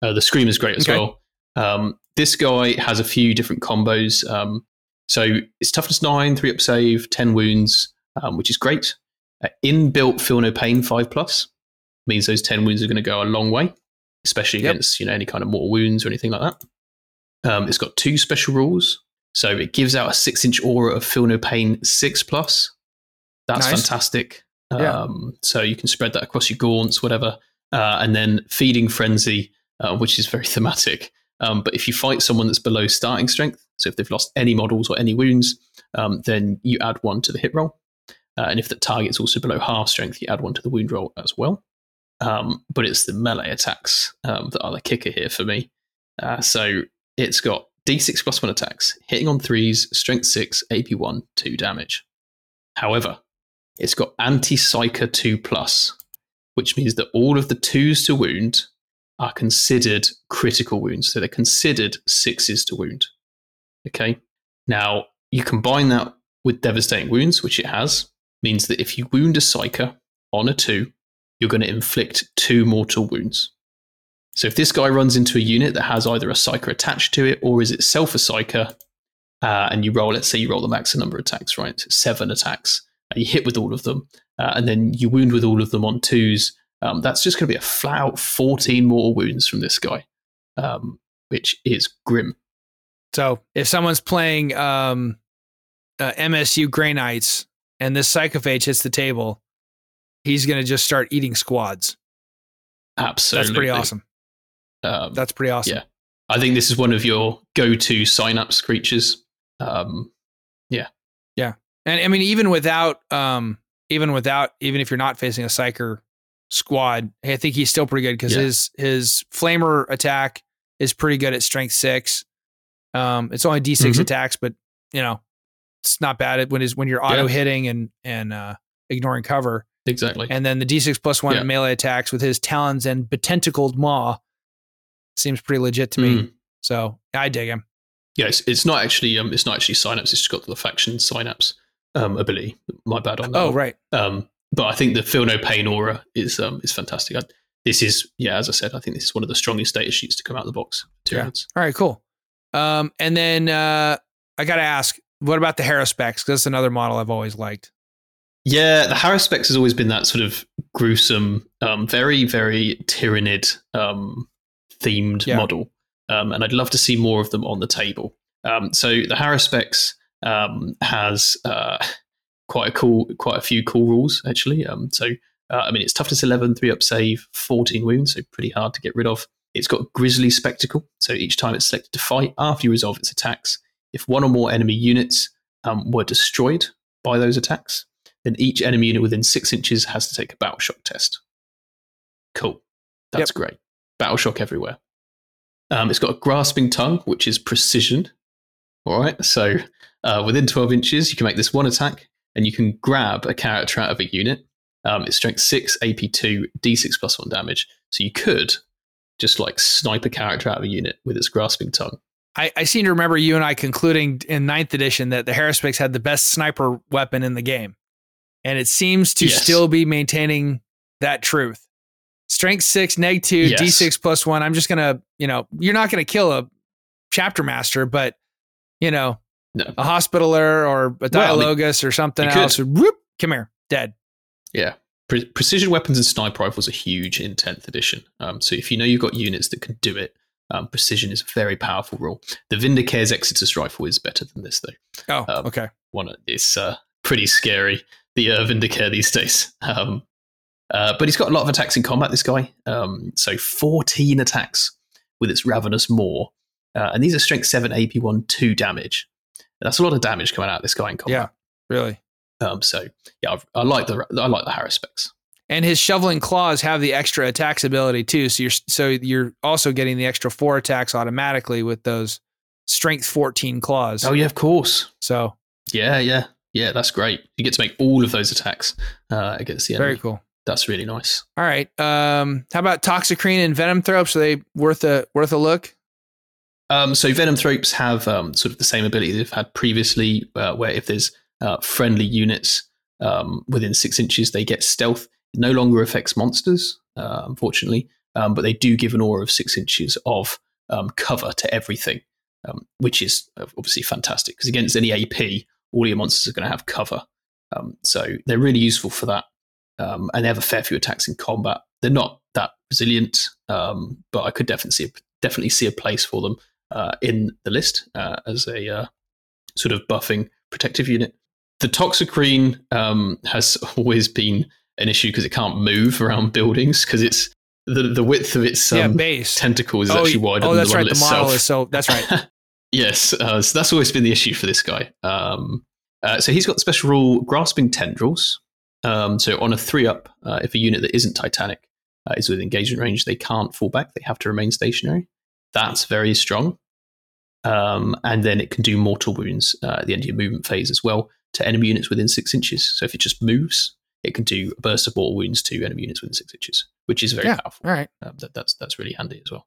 Uh, the Scream is great as okay. well. Um, this guy has a few different combos. Um, so it's toughness nine, three up save, ten wounds, um, which is great. Uh, inbuilt feel no pain five plus means those ten wounds are going to go a long way, especially yep. against you know any kind of mortal wounds or anything like that. Um, it's got two special rules, so it gives out a six inch aura of feel no pain six plus. That's nice. fantastic. Yeah. Um, so you can spread that across your gaunts, whatever, uh, and then feeding frenzy, uh, which is very thematic. Um, but if you fight someone that's below starting strength, so if they've lost any models or any wounds, um, then you add one to the hit roll. Uh, and if the target's also below half strength, you add one to the wound roll as well. Um, but it's the melee attacks um, that are the kicker here for me. Uh, so it's got d6 plus 1 attacks, hitting on threes, strength 6, AP 1, 2 damage. However, it's got anti psyker 2 plus, which means that all of the twos to wound are considered critical wounds. So they're considered sixes to wound. Okay. Now, you combine that with devastating wounds, which it has, means that if you wound a psyker on a two, you're going to inflict two mortal wounds. So if this guy runs into a unit that has either a psyker attached to it or is itself a psyker, uh, and you roll, let's say you roll the max number of attacks, right? Seven attacks. Uh, you hit with all of them, uh, and then you wound with all of them on twos. Um, that's just going to be a flat out 14 mortal wounds from this guy, um, which is grim. So if someone's playing um, uh, MSU Grey Knights and this Psychophage hits the table, he's going to just start eating squads. Absolutely. That's pretty awesome. Um, That's pretty awesome. Yeah. I think this is one of your go to synapse creatures. Um, yeah. Yeah. And I mean, even without, um, even without, even if you're not facing a Psyker squad, I think he's still pretty good because yeah. his, his flamer attack is pretty good at strength six. Um, it's only D6 mm-hmm. attacks, but you know, it's not bad when is when you're auto hitting and, and, uh, ignoring cover. Exactly. And then the D6 plus one yeah. melee attacks with his talons and betentacled maw seems pretty legit to me. Mm. So I dig him. Yeah, it's, it's not actually um, it's not actually synapse. It's just got the faction synapse um, ability. My bad on that. Oh right. Um, but I think the feel no pain aura is um, is fantastic. I, this is yeah, as I said, I think this is one of the strongest data sheets to come out of the box. Yeah. All right, cool. Um, and then uh, I got to ask, what about the Haruspex? Because that's another model I've always liked. Yeah, the Haruspex has always been that sort of gruesome, um, very, very tyranid um, themed yeah. model. Um, and I'd love to see more of them on the table. Um, so the Haruspex um, has uh, quite a cool, quite a few cool rules actually. Um, so uh, I mean, it's toughness 11, three up save, 14 wounds, so pretty hard to get rid of. It's got Grisly Spectacle, so each time it's selected to fight, after you resolve its attacks, if one or more enemy units um, were destroyed by those attacks, then each enemy unit within six inches has to take a battle shock test. Cool. That's yep. great. Battle shock everywhere. Um, it's got a grasping tongue, which is precision. All right. So uh, within 12 inches, you can make this one attack and you can grab a character out of a unit. Um, it's strength 6, AP2, D6 plus 1 damage. So you could just like snipe a character out of a unit with its grasping tongue. I, I seem to remember you and I concluding in ninth edition that the Haruspex had the best sniper weapon in the game. And it seems to yes. still be maintaining that truth strength six, neg two, yes. d6 plus one. I'm just gonna, you know, you're not gonna kill a chapter master, but you know, no. a Hospitaller or a dialogus well, I mean, or something else. Whoop, come here, dead. Yeah. Pre- precision weapons and sniper rifles are huge in 10th edition. Um, so if you know you've got units that can do it, um, precision is a very powerful rule. The Vindicare's Exitus rifle is better than this, though. Oh, um, okay. One, it's uh, pretty scary. The uh, Vindicare these days. Um, uh, but he's got a lot of attacks in combat, this guy. Um, so 14 attacks with its Ravenous Maw. Uh, and these are strength 7, AP1, 2 damage. That's a lot of damage coming out of this guy in combat. Yeah, really. Um, so, yeah, I've, i like the I like the Haruspex. And his shoveling claws have the extra attacks ability too. So you're so you're also getting the extra four attacks automatically with those strength 14 claws. Oh yeah, of course. So yeah, yeah, yeah, that's great. You get to make all of those attacks uh, against the enemy. Very cool that's really nice. All right. Um, how about Toxicrene and Venomthropes? Are they worth a worth a look? Um, so Venomthropes have um, sort of the same ability they've had previously, uh, where if there's uh, friendly units um, within six inches, they get stealth. It no longer affects monsters, uh, unfortunately, um, but they do give an aura of six inches of um, cover to everything, um, which is obviously fantastic because against any AP, all your monsters are going to have cover. so they're really useful for that um, and they have a fair few attacks in combat. They're not that resilient, um, but I could definitely see a, definitely see a place for them uh, in the list uh, as a uh, sort of buffing protective unit. The Toxicrene um, has always been an issue because it can't move around buildings because it's the the width of its um, yeah, base. tentacle is oh, actually wider oh, than that's the right. model The model itself. is so. That's right. yes, uh, so that's always been the issue for this guy. Um, uh, so he's got the special rule grasping tendrils. Um, so on a three up, uh, if a unit that isn't Titanic uh, is within engagement range, they can't fall back. They have to remain stationary. That's very strong. Um, and then it can do mortal wounds uh, at the end of your movement phase as well to enemy units within six inches. So if it just moves, it can do a burst of mortal wounds to enemy units within six inches, which is very Yeah. powerful. All right. Um, that, that's that's really handy as well.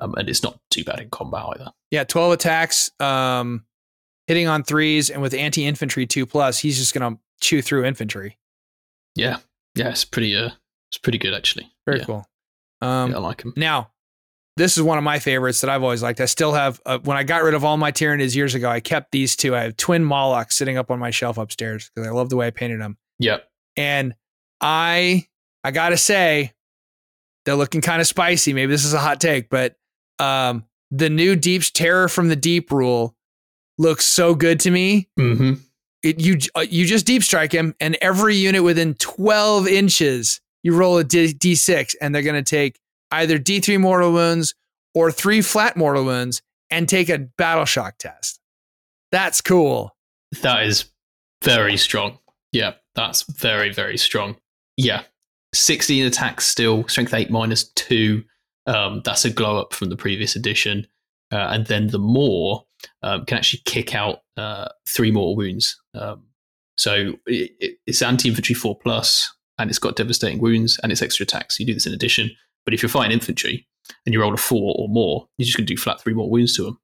Um, and it's not too bad in combat either. Yeah, 12 attacks, um, hitting on threes, and with anti infantry two plus, he's just going to chew through infantry. Yeah, yeah, it's pretty. Uh, it's pretty good actually. Very yeah, cool. Um, yeah, I like him. Now, this is one of my favorites that I've always liked. I still have, uh, when I got rid of all my Tyranids years ago, I kept these two. I have twin Mawlocs sitting up on my shelf upstairs because I love the way I painted them. Yeah, And I, I got to say, they're looking kind of spicy. Maybe this is a hot take, but um, the new Deep Terror from the Deep rule looks so good to me. mm-hmm. It, you uh, you just deep strike him, and every unit within 12 inches, you roll a D, d6, and they're going to take either D3 mortal wounds or three flat mortal wounds and take a battle shock test. That's cool. that is very strong. Yeah, that's very very strong. Yeah, sixteen attacks still, strength eight minus two. Um, that's a glow up from the previous edition, uh, and then the more um, can actually kick out uh, three more wounds. Um, so it, it, it's anti infantry four plus, and it's got devastating wounds, and it's extra attacks. You do this in addition. But if you're fighting infantry and you roll a four or more, you're just going to do flat three more wounds to them.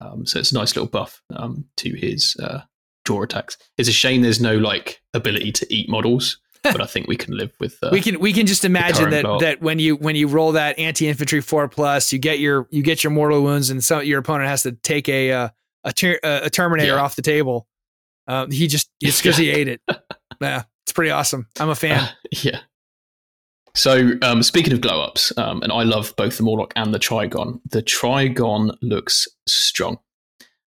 Um, so it's a nice little buff um, to his uh, draw attacks. It's a shame there's no like ability to eat models, but I think we can live with. Uh, we can we can just imagine that block. that when you when you roll that anti infantry four plus, you get your you get your mortal wounds, and some your opponent has to take a uh, a ter- a terminator Yeah. off the table. Um, he just it's because he ate it. Yeah, it's pretty awesome. I'm a fan. yeah. So um, speaking of glow ups, um, and I love both the Mawloc and the Trygon. The Trygon looks strong.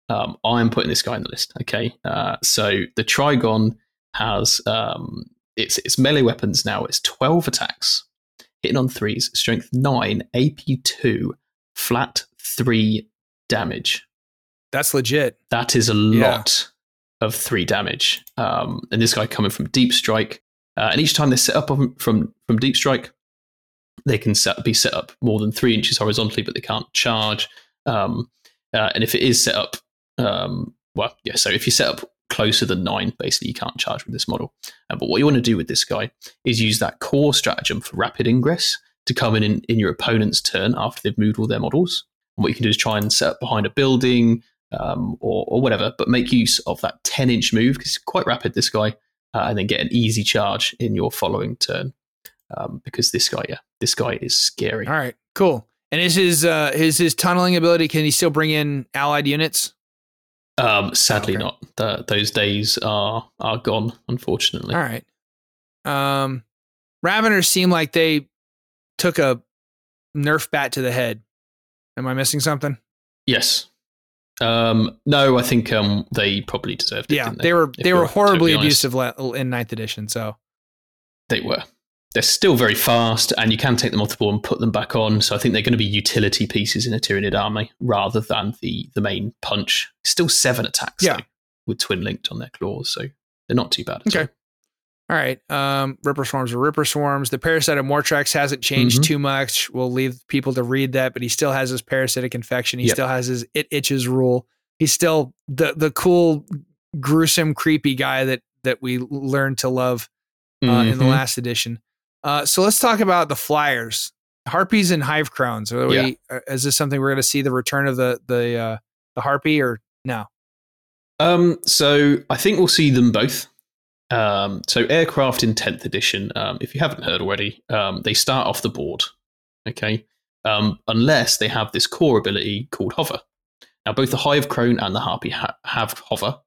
Um, I'm putting this guy in the list. Okay, uh, so the Trygon has um, its its melee weapons now. It's 12 attacks, hitting on threes, strength nine, AP two, flat three damage. That's legit. That is a Yeah. lot of three damage. Um, and this guy coming from deep strike, uh, and each time they set up from from deep strike, they can set, be set up more than three inches horizontally, but they can't charge. Um, uh, and if it is set up, um, well, yeah. So if you set up closer than nine, basically you can't charge with this model. Uh, but what you want to do with this guy is use that core stratagem for rapid ingress to come in, in in your opponent's turn after they've moved all their models. And what you can do is try and set up behind a building, um, or, or whatever, but make use of that 10 inch move because it's quite rapid, this guy, uh, and then get an easy charge in your following turn. Um, because this guy, yeah, this guy is scary. All right, cool. And is his uh his his tunneling ability? Can he still bring in allied units? Um, sadly, Okay. not. The, those days are are gone, unfortunately. All right. Um, Raveners seem like they took a Nerf bat to the head. Am I missing something? Yes. Um, no, I think um, they probably deserved it. yeah, didn't they were If they were horribly totally abusive in ninth edition. So They were. They're still very fast, and you can take them off the board and put them back on. So I think they're going to be utility pieces in a Tyranid army rather than the the main punch. Still seven attacks, Yeah. though, with twin linked on their claws, so they're not too bad. At Okay. all. All right, um, Ripper swarms are Ripper swarms. The parasite of Mortrex hasn't changed Mhm. too much. We'll leave people to read that, but he still has his parasitic infection. He Yep. still has his it itches rule. He's still the the cool, gruesome, creepy guy that that we learned to love uh, in the Mhm. last edition. Uh, so let's talk about the flyers, harpies and hive crones. Are we? uh, Is this something we're going to see the return of the the uh, the harpy or no? Um, so I think we'll see them both. Um, so aircraft in tenth edition, um, if you haven't heard already, um, they start off the board. Okay, um, unless they have this core ability called hover. Now, both the hive crone and the harpy ha- have hover,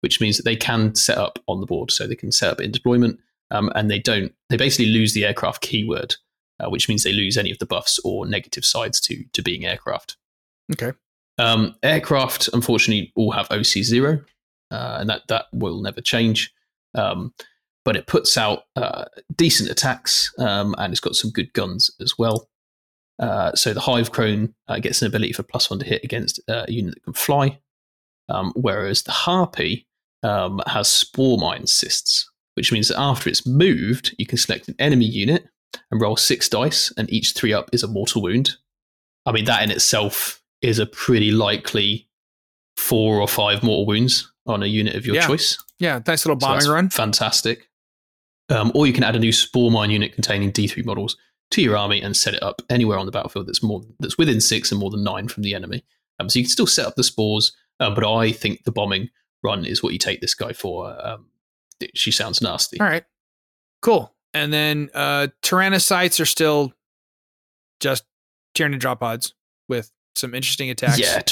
which means that they can set up on the board. So they can set up in deployment, um, and they don't. They basically lose the aircraft keyword, uh, which means they lose any of the buffs or negative sides to to being aircraft. Okay. Um, aircraft, unfortunately, all have OC zero, uh, and that that will never change. Um, but it puts out uh, decent attacks um, and it's got some good guns as well. Uh, so the Hive Crone uh, gets an ability for plus one to hit against uh, a unit that can fly, um, whereas the Harpy um, has Spore Mine Cysts, which means that after it's moved, you can select an enemy unit and roll six dice, and each three up is a mortal wound. I mean, that in itself is a pretty likely four or five mortal wounds on a unit of your Yeah. choice. Yeah, nice little So bombing that's run. Fantastic. Um, or you can add a new spore mine unit containing D3 models to your army and set it up anywhere on the battlefield that's more that's within six and more than nine from the enemy. Um, so you can still set up the spores, um, but I think the bombing run is what you take this guy for. Um, she sounds nasty. All right, cool. And then uh, Tyrannocytes are still just Tyranid drop pods with some interesting attacks. Yeah,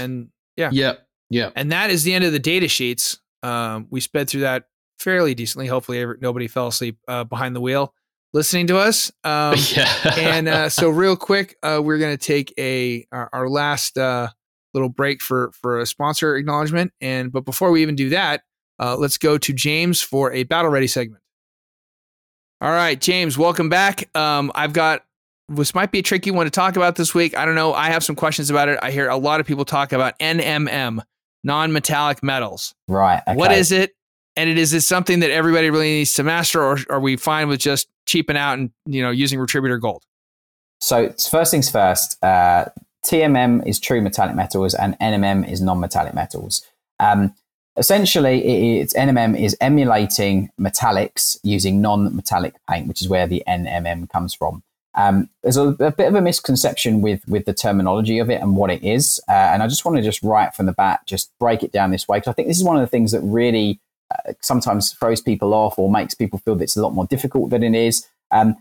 Uh, and yeah, yeah, yeah. and that is the end of the data sheets. Um, we sped through that fairly decently. Hopefully, nobody fell asleep uh, behind the wheel listening to us. Um, yeah. and uh, so, real quick, uh, we're going to take a our, our last uh, little break for for a sponsor acknowledgement. And but before we even do that, uh, let's go to James for a battle ready segment. All right, James, welcome back. Um, I've got this might be a tricky one to talk about this week. I don't know. I have some questions about it. I hear a lot of people talk about NMM, non-metallic metals. Right. Okay. What is it? And it is it something that everybody really needs to master, or are we fine with just cheaping out and you know using retributor gold? So first things first. Uh, TMM is true metallic metals, and NMM is non-metallic metals. Um, essentially, it, it's NMM is emulating metallics using non-metallic paint, which is where the NMM comes from. Um, there's a, a bit of a misconception with with the terminology of it and what it is, uh, and I just want to just right from the bat just break it down this way because I think this is one of the things that really uh, sometimes throws people off or makes people feel that it's a lot more difficult than it is. Um,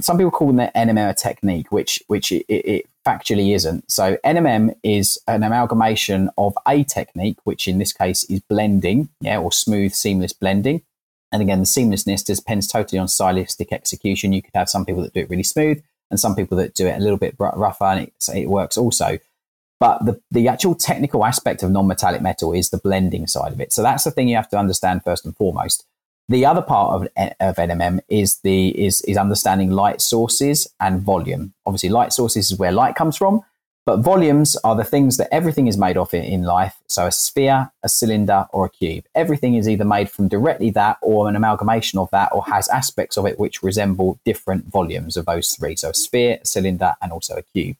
some people call it NMM a technique, which which it, it, factually isn't. So NMM is an amalgamation of a technique, which in this case is blending, yeah, or smooth seamless blending. And again, the seamlessness depends totally on stylistic execution. You could have some people that do it really smooth, and some people that do it a little bit rougher, and it, so it works also. But the, the actual technical aspect of non-metallic metal is the blending side of it. So that's the thing you have to understand first and foremost. The other part of, eh, of NMM is the is is understanding light sources and volume. Obviously, light sources is where light comes from, but volumes are the things that everything is made of in, life. So a sphere, a cylinder, or a cube. Everything is either made from directly that, or an amalgamation of that, or has aspects of it which resemble different volumes of those three. So a sphere, a cylinder, and also a cube.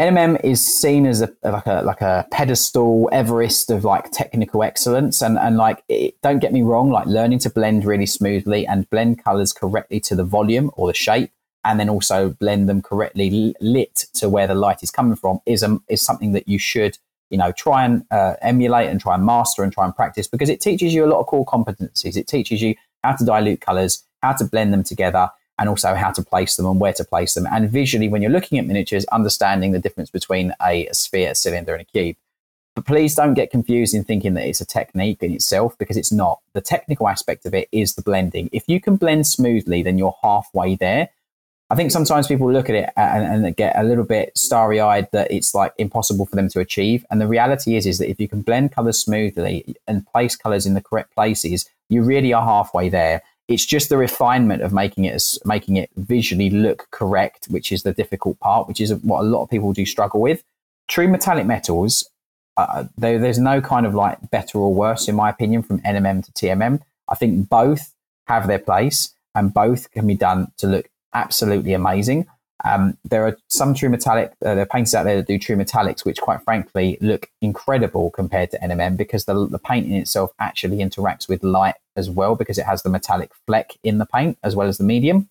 NMM is seen as a like a like a pedestal Everest of like technical excellence, and and like it, don't get me wrong, like learning to blend really smoothly and blend colors correctly to the volume or the shape, and then also blend them correctly lit to where the light is coming from is um, is something that you should you know try and uh, emulate and try and master and try and practice because it teaches you a lot of core competencies. It teaches you how to dilute colors, how to blend them together, and also how to place them and where to place them. And visually, when you're looking at miniatures, understanding the difference between a, a sphere, a cylinder, and a cube. But please don't get confused in thinking that it's a technique in itself because it's not. The technical aspect of it is the blending. If you can blend smoothly, then you're halfway there. I think sometimes people look at it and, and get a little bit starry eyed that it's like impossible for them to achieve. And the reality is, is that if you can blend colors smoothly and place colors in the correct places, you really are halfway there. It's just the refinement of making it making it visually look correct, which is the difficult part, which is what a lot of people do struggle with. True metallic metals, uh, there, there's no kind of like better or worse, in my opinion, from NMM to TMM. I think both have their place and both can be done to look absolutely amazing. Um, there are some true metallic, uh, there are painters out there that do true metallics, which quite frankly look incredible compared to NMM because the, the paint in itself actually interacts with light as well because it has the metallic fleck in the paint as well as the medium.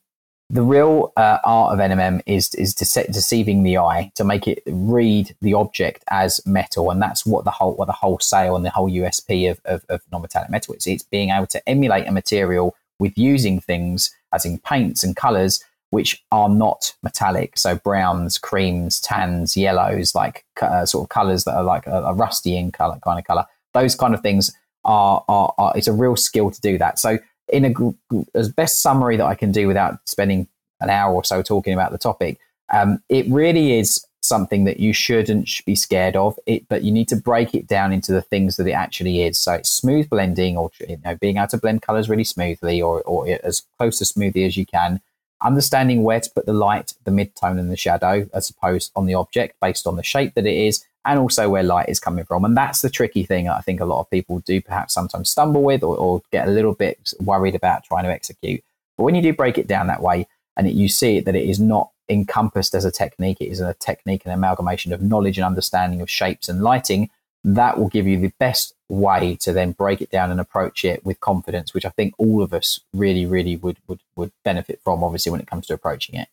The real uh, art of NMM is is deceiving the eye to make it read the object as metal, and that's what the whole what the whole sale and the whole USP of, of, of non-metallic metal is. It's being able to emulate a material with using things as in paints and colors which are not metallic. So browns, creams, tans, yellows, like uh, sort of colors that are like a, a rusty in color kind of color. Those kind of things are, are, are it's a real skill to do that. So in a as best summary that I can do without spending an hour or so talking about the topic, um, it really is something that you shouldn't be scared of. It, but you need to break it down into the things that it actually is. So it's smooth blending, or you know, being able to blend colors really smoothly, or or as close to smoothly as you can. Understanding where to put the light, the mid tone, and the shadow, as opposed on the object based on the shape that it is, and also where light is coming from. And that's the tricky thing I think a lot of people do perhaps sometimes stumble with, or, or get a little bit worried about trying to execute. But when you do break it down that way, and it, you see that it is not encompassed as a technique. It is a technique an amalgamation of knowledge and understanding of shapes and lighting. That will give you the best way to then break it down and approach it with confidence, which I think all of us really, really would would would benefit from. Obviously, when it comes to approaching it.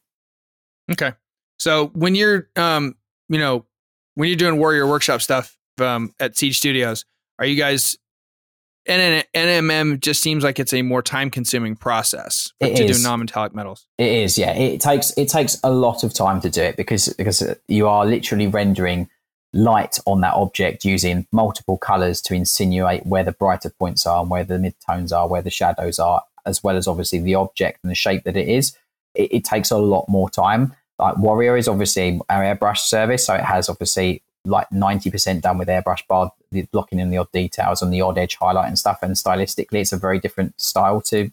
Okay, so when you're, um, you know, when you're doing Warrior Workshop stuff um, at Siege Studios, are you guys and NMM just seems like it's a more time consuming process to is. do non metallic metals. It is, yeah. It takes it takes a lot of time to do it because because you are literally rendering light on that object using multiple colors to insinuate where the brighter points are and where the midtones are, where the shadows are, as well as obviously the object and the shape that it is. It, it takes a lot more time. Like Warrior is obviously our airbrush service, so it has obviously like 90% done with airbrush bar blocking in the odd details and the odd edge highlight and stuff and stylistically it's a very different style to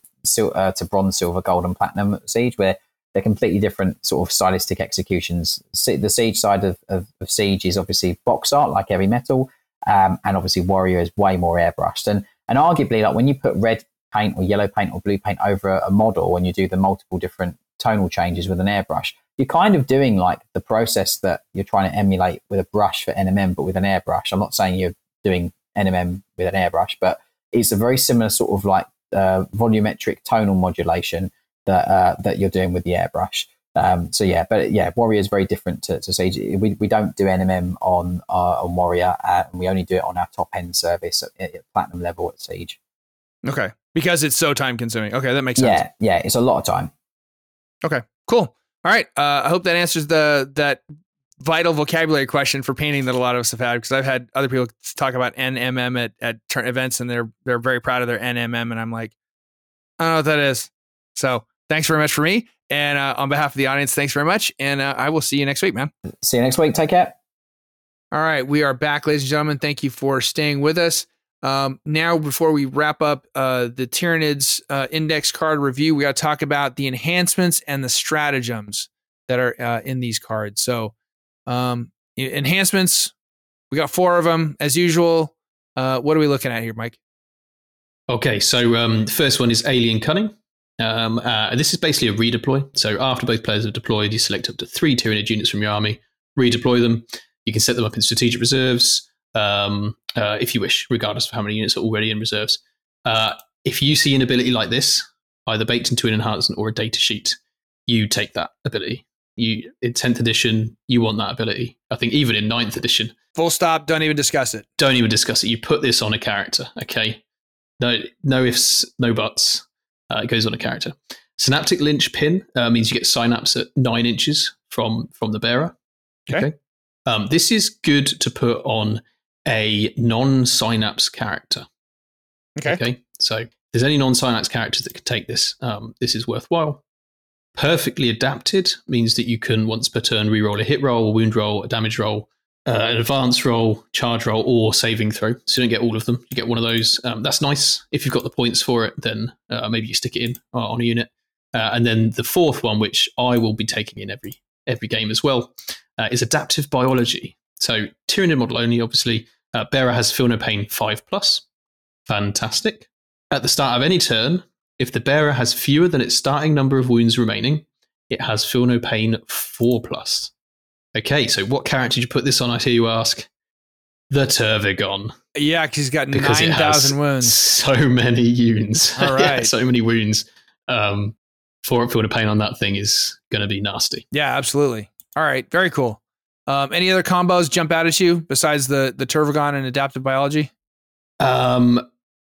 uh, to bronze silver gold and platinum siege where they're completely different sort of stylistic executions. The siege side of, of, of siege is obviously box art like heavy metal um, and obviously warrior is way more airbrushed. And and arguably like when you put red paint or yellow paint or blue paint over a, a model and you do the multiple different tonal changes with an airbrush you're kind of doing like the process that you're trying to emulate with a brush for NMM, but with an airbrush. I'm not saying you're doing NMM with an airbrush, but it's a very similar sort of like uh, volumetric tonal modulation that uh, that you're doing with the airbrush. Um, so yeah, but yeah, Warrior is very different to, to Siege. We, we don't do NMM on uh, on Warrior, uh, and we only do it on our top end service at, at platinum level at Siege. Okay, because it's so time consuming. Okay, that makes sense. Yeah, yeah, it's a lot of time. Okay, cool. All right. Uh, I hope that answers the that vital vocabulary question for painting that a lot of us have had because I've had other people talk about NMM at at turn events and they're they're very proud of their NMM and I'm like, I don't know what that is. So thanks very much for me and uh, on behalf of the audience, thanks very much and uh, I will see you next week, man. See you next week. Take care. All right, we are back, ladies and gentlemen. Thank you for staying with us. Um, now, before we wrap up uh, the Tyranids uh, index card review, we got to talk about the enhancements and the stratagems that are uh, in these cards. So, um, enhancements, we got four of them as usual. Uh, what are we looking at here, Mike? Okay, so um, the first one is Alien Cunning. Um, uh, this is basically a redeploy. So after both players have deployed, you select up to three Tyranid units from your army, redeploy them. You can set them up in strategic reserves um, uh, if you wish, regardless of how many units are already in reserves. Uh, if you see an ability like this, either baked into an enhancement or a data sheet, you take that ability. You in tenth edition, you want that ability. I think even in 9th edition, full stop. Don't even discuss it. Don't even discuss it. You put this on a character. Okay, no, no ifs, no buts. Uh, it goes on a character. Synaptic Linchpin uh, means you get synapse at nine inches from from the bearer. Okay. okay. Um, this is good to put on a non synapse character. Okay. Okay. So if there's any non synapse characters that could take this, um, this is worthwhile. Perfectly adapted means that you can once per turn reroll a hit roll, a wound roll, a damage roll, uh, an advance roll, charge roll, or saving throw. So you don't get all of them. You get one of those. Um, that's nice. If you've got the points for it, then uh, maybe you stick it in uh, on a unit. Uh, and then the fourth one, which I will be taking in every every game as well, uh, is adaptive biology. So Tyranid model only, obviously. Uh, Bearer has Feel No Pain 5 plus. Fantastic. At the start of any turn, if the bearer has fewer than its starting number of wounds remaining, it has Feel No Pain 4 plus. Okay, so what character did you put this on? I hear you ask. The Tervigon. Yeah, because he's got 9,000 wounds. So many wounds. All right. yeah, so many wounds. Um, four Feel No Pain on that thing is going to be nasty. Yeah, absolutely. All right, very cool. Um, any other combos jump out at you besides the the Tervigon and adaptive biology? Um,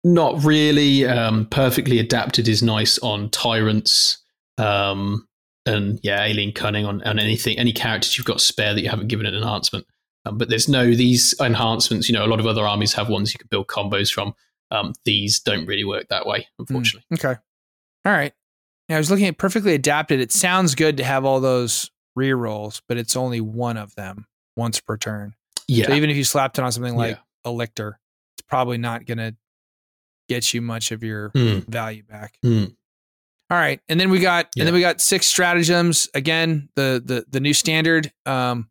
not really. Um, perfectly adapted is nice on tyrants. Um, and yeah, alien cunning on, on anything, any characters you've got spare that you haven't given an enhancement. Um, but there's no these enhancements. You know, a lot of other armies have ones you can build combos from. Um, these don't really work that way, unfortunately. Mm, okay. All right. Yeah, I was looking at perfectly adapted. It sounds good to have all those rerolls, but it's only one of them once per turn. Yeah. So even if you slapped it on something like Yeah. a lictor, it's probably not going to get you much of your Mm, value back. mm. All right, and then we got and then we got six stratagems. Again, the the the new standard. Um,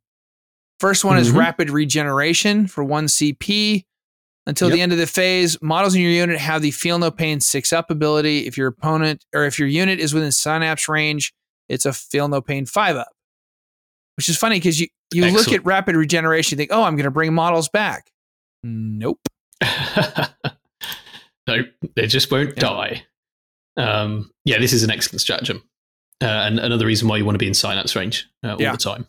first one is Mhm. rapid regeneration for one CP until the end of the phase. Models in your unit have the feel no pain six up ability. If your opponent or if your unit is within synapse range, it's a feel no pain five up. Which is funny because you you look at rapid regeneration, you think, oh, I'm going to bring models back. Nope. no, they just won't Yeah. die. Um, yeah, this is an excellent stratagem. Uh, and another reason why you want to be in synapse range uh, all Yeah. the time.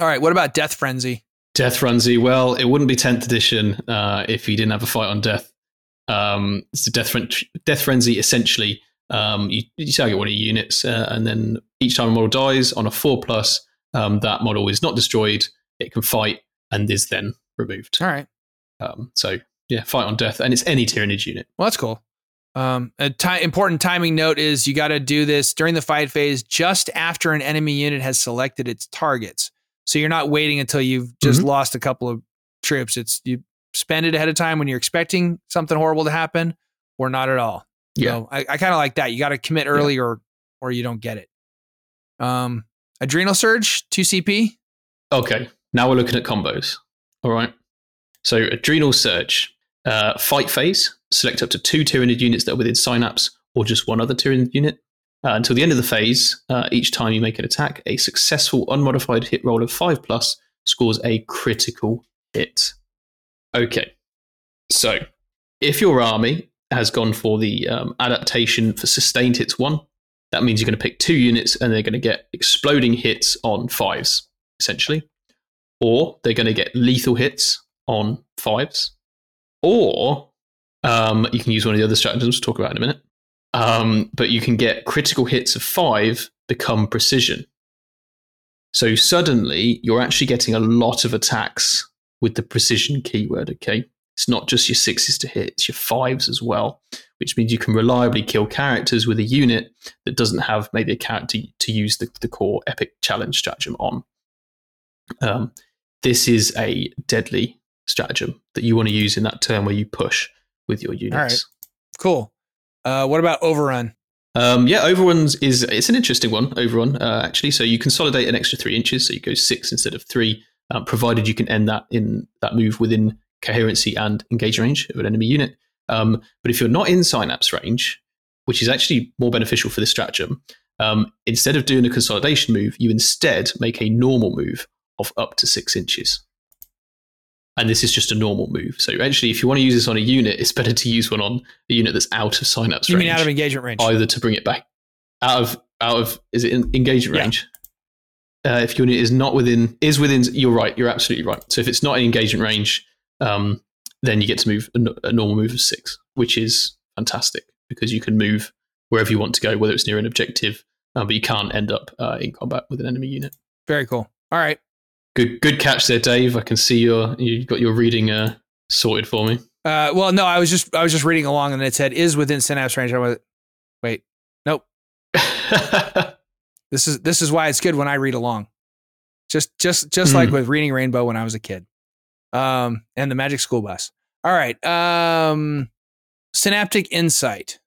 All right, what about death frenzy? Death Frenzy, well, it wouldn't be 10th edition uh, if you didn't have a fight on death. Um, so Death, Fren- Death Frenzy, essentially, um, you, you target one of your units, uh, and then each time a model dies on a 4 plus, um, that model is not destroyed, it can fight, and is then removed. All right. Um, so, yeah, fight on death, and it's any Tyranid unit. Well, that's cool. Um, a ti- important timing note is you got to do this during the fight phase just after an enemy unit has selected its targets. So you're not waiting until you've just Mhm. lost a couple of troops. It's you spend it ahead of time when you're expecting something horrible to happen, or not at all. Yeah. So I, I kind of like that. You got to commit early, or or you don't get it. Um, adrenal surge, two CP. Okay, now we're looking at combos. All right. So adrenal surge, uh, fight phase. Select up to two Tyranid units that are within synapse, or just one other Tyranid unit. Uh, until the end of the phase, uh, each time you make an attack, a successful unmodified hit roll of five plus scores a critical hit. Okay, so if your army has gone for the um, adaptation for sustained hits one, that means you're going to pick two units and they're going to get exploding hits on fives, essentially or they're going to get lethal hits on fives, or um, you can use one of the other stratagems we'll talk about in a minute. Um, but you can get critical hits of five become precision. So suddenly you're actually getting a lot of attacks with the precision keyword. Okay, it's not just your sixes to hit; it's your fives as well, which means you can reliably kill characters with a unit that doesn't have maybe a character to use the, the core epic challenge stratagem on. Um, this is a deadly stratagem that you want to use in that turn where you push with your units. right. Cool. Uh, what about overrun? Um, yeah, overruns is it's an interesting one. Overrun uh, actually, so you consolidate an extra three inches, so you go six instead of three, um, provided you can end that in that move within coherency and engage range of an enemy unit. Um, but if you're not in synapse range, which is actually more beneficial for this stratagem, um, instead of doing a consolidation move, you instead make a normal move of up to six inches. And this is just a normal move. So actually, if you want to use this on a unit, it's better to use one on a unit that's out of synapse You range You mean out of engagement range? either to bring it back out of out of is it in engagement Yeah. range? Uh, if your unit is not within is within, you're right. You're absolutely right. So if it's not in engagement range, um, then you get to move a normal move of six, which is fantastic because you can move wherever you want to go, whether it's near an objective, uh, but you can't end up uh, in combat with an enemy unit. Very cool. All right. Good, good catch there, Dave. I can see your you got your reading uh, sorted for me. Uh, well, no, I was just I was just reading along, and it said is within synapse range. I was, wait, nope. This is this is why it's good when I read along. Just just just like Mm. with reading Rainbow when I was a kid. Um, and the Magic School Bus. All right. Um, synaptic insight.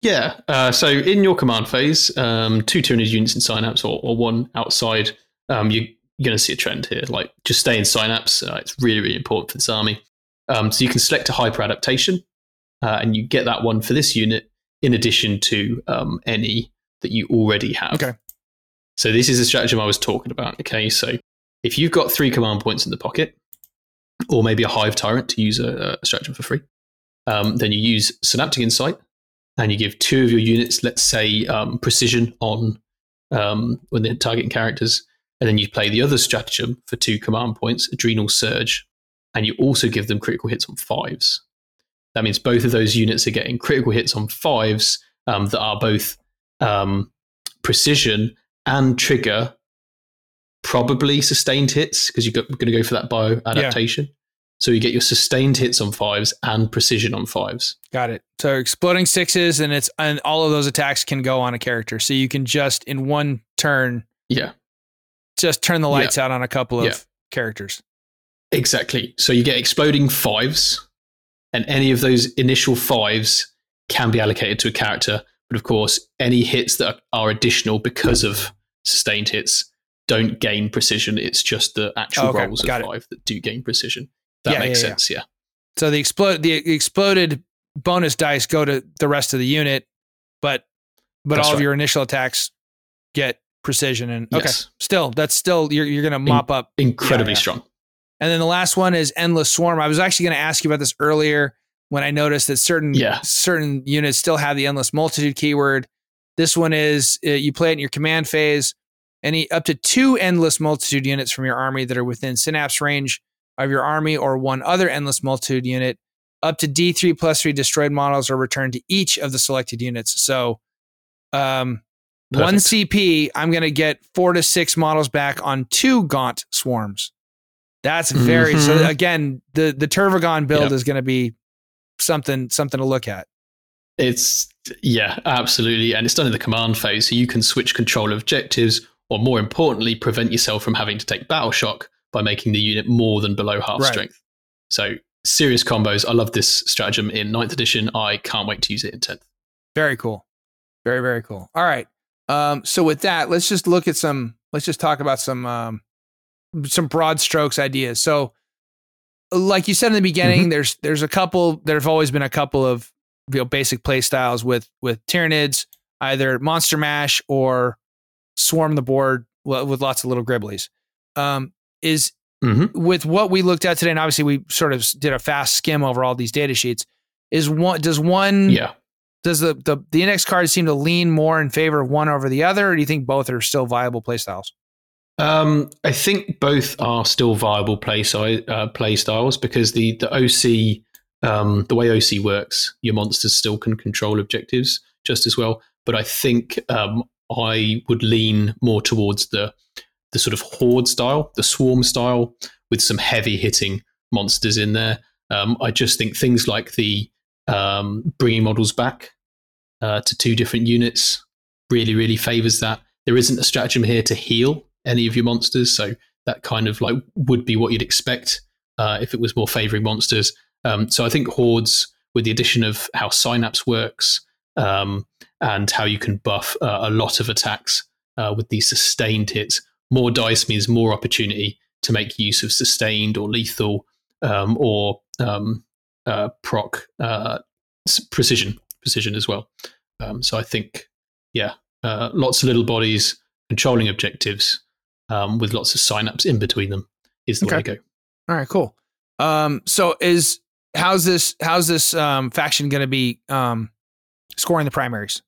Yeah. Uh, so in your command phase, um, two Tyranid units in Synapse or, or one outside, um, you, going to see a trend here. Like just stay in Synapse. Uh, it's really, really important for this army. Um, so you can select a hyper adaptation, uh, and you get that one for this unit in addition to um, any that you already have. Okay. So this is a stratagem I was talking about. Okay. So if you've got three command points in the pocket, or maybe a Hive Tyrant to use a, a stratagem for free, um, then you use Synaptic Insight and you give two of your units, let's say, um, precision on um, when they're targeting characters, and then you play the other stratagem for two command points, Adrenal Surge, and you also give them critical hits on fives. That means both of those units are getting critical hits on fives um, that are both um, precision and trigger probably sustained hits because you're going to go for that bio adaptation. So you get your sustained hits on fives and precision on fives. Got it. So exploding sixes, and it's and all of those attacks can go on a character. So you can just in one turn Yeah. Just turn the lights Yeah. out on a couple of Yeah. characters. Exactly. So you get exploding fives, and any of those initial fives can be allocated to a character. But of course, any hits that are additional because of sustained hits don't gain precision. It's just the actual Okay, rolls of got it. five that do gain precision. That Yeah, makes yeah, yeah. sense. Yeah. So the explode the exploded bonus dice go to the rest of the unit, but but That's all of your initial attacks get precision and okay. Yes. Still, that's still you're you're gonna mop up. Incredibly Yeah, yeah. strong. And then the last one is endless swarm. I was actually gonna ask you about this earlier when I noticed that certain Yeah. certain units still have the endless multitude keyword. This one is uh, you play it in your command phase. Any up to two endless multitude units from your army that are within synapse range of your army or one other endless multitude unit. Up to D3 plus three destroyed models are returned to each of the selected units. So, um, one CP, I'm going to get four to six models back on two Gaunt swarms. That's very so. Mhm. Again, the the Tervigon build Yep. is going to be something something to look at. It's yeah, absolutely, and it's done in the command phase, so you can switch control of objectives, or more importantly, prevent yourself from having to take battle shock by making the unit more than below half Right. strength. So serious combos. I love this stratagem in ninth edition. I can't wait to use it in tenth. Very cool. Very, very cool. All right. Um, so with that, let's just look at some, let's just talk about some um some broad strokes ideas. So like you said in the beginning, there's there's a couple, there've always been a couple of you know basic play styles with with Tyranids, either monster mash or swarm the board with lots of little gribblies. Um, is Mhm. with what we looked at today, and obviously we sort of did a fast skim over all these data sheets. Is one does one Yeah. Does the, the the index cards seem to lean more in favor of one over the other, or do you think both are still viable playstyles? Um, I think both are still viable play uh, play styles because the the OC um, the way OC works, your monsters still can control objectives just as well. But I think um, I would lean more towards the the sort of horde style, the swarm style, with some heavy hitting monsters in there. Um, I just think things like the um, bringing models back uh, to two different units really, really favors that. There isn't a stratagem here to heal any of your monsters, so that kind of like would be what you'd expect uh, if it was more favoring monsters. Um, so I think hordes, with the addition of how Synapse works um, and how you can buff uh, a lot of attacks uh, with these sustained hits, more dice means more opportunity to make use of sustained or lethal um, or um, uh, proc uh, precision, precision as well. Um, so I think, yeah, uh, lots of little bodies controlling objectives um, with lots of synapse in between them is the way to go. All right, cool. Um, so is how's this how's this um, faction going to be um, scoring the primaries?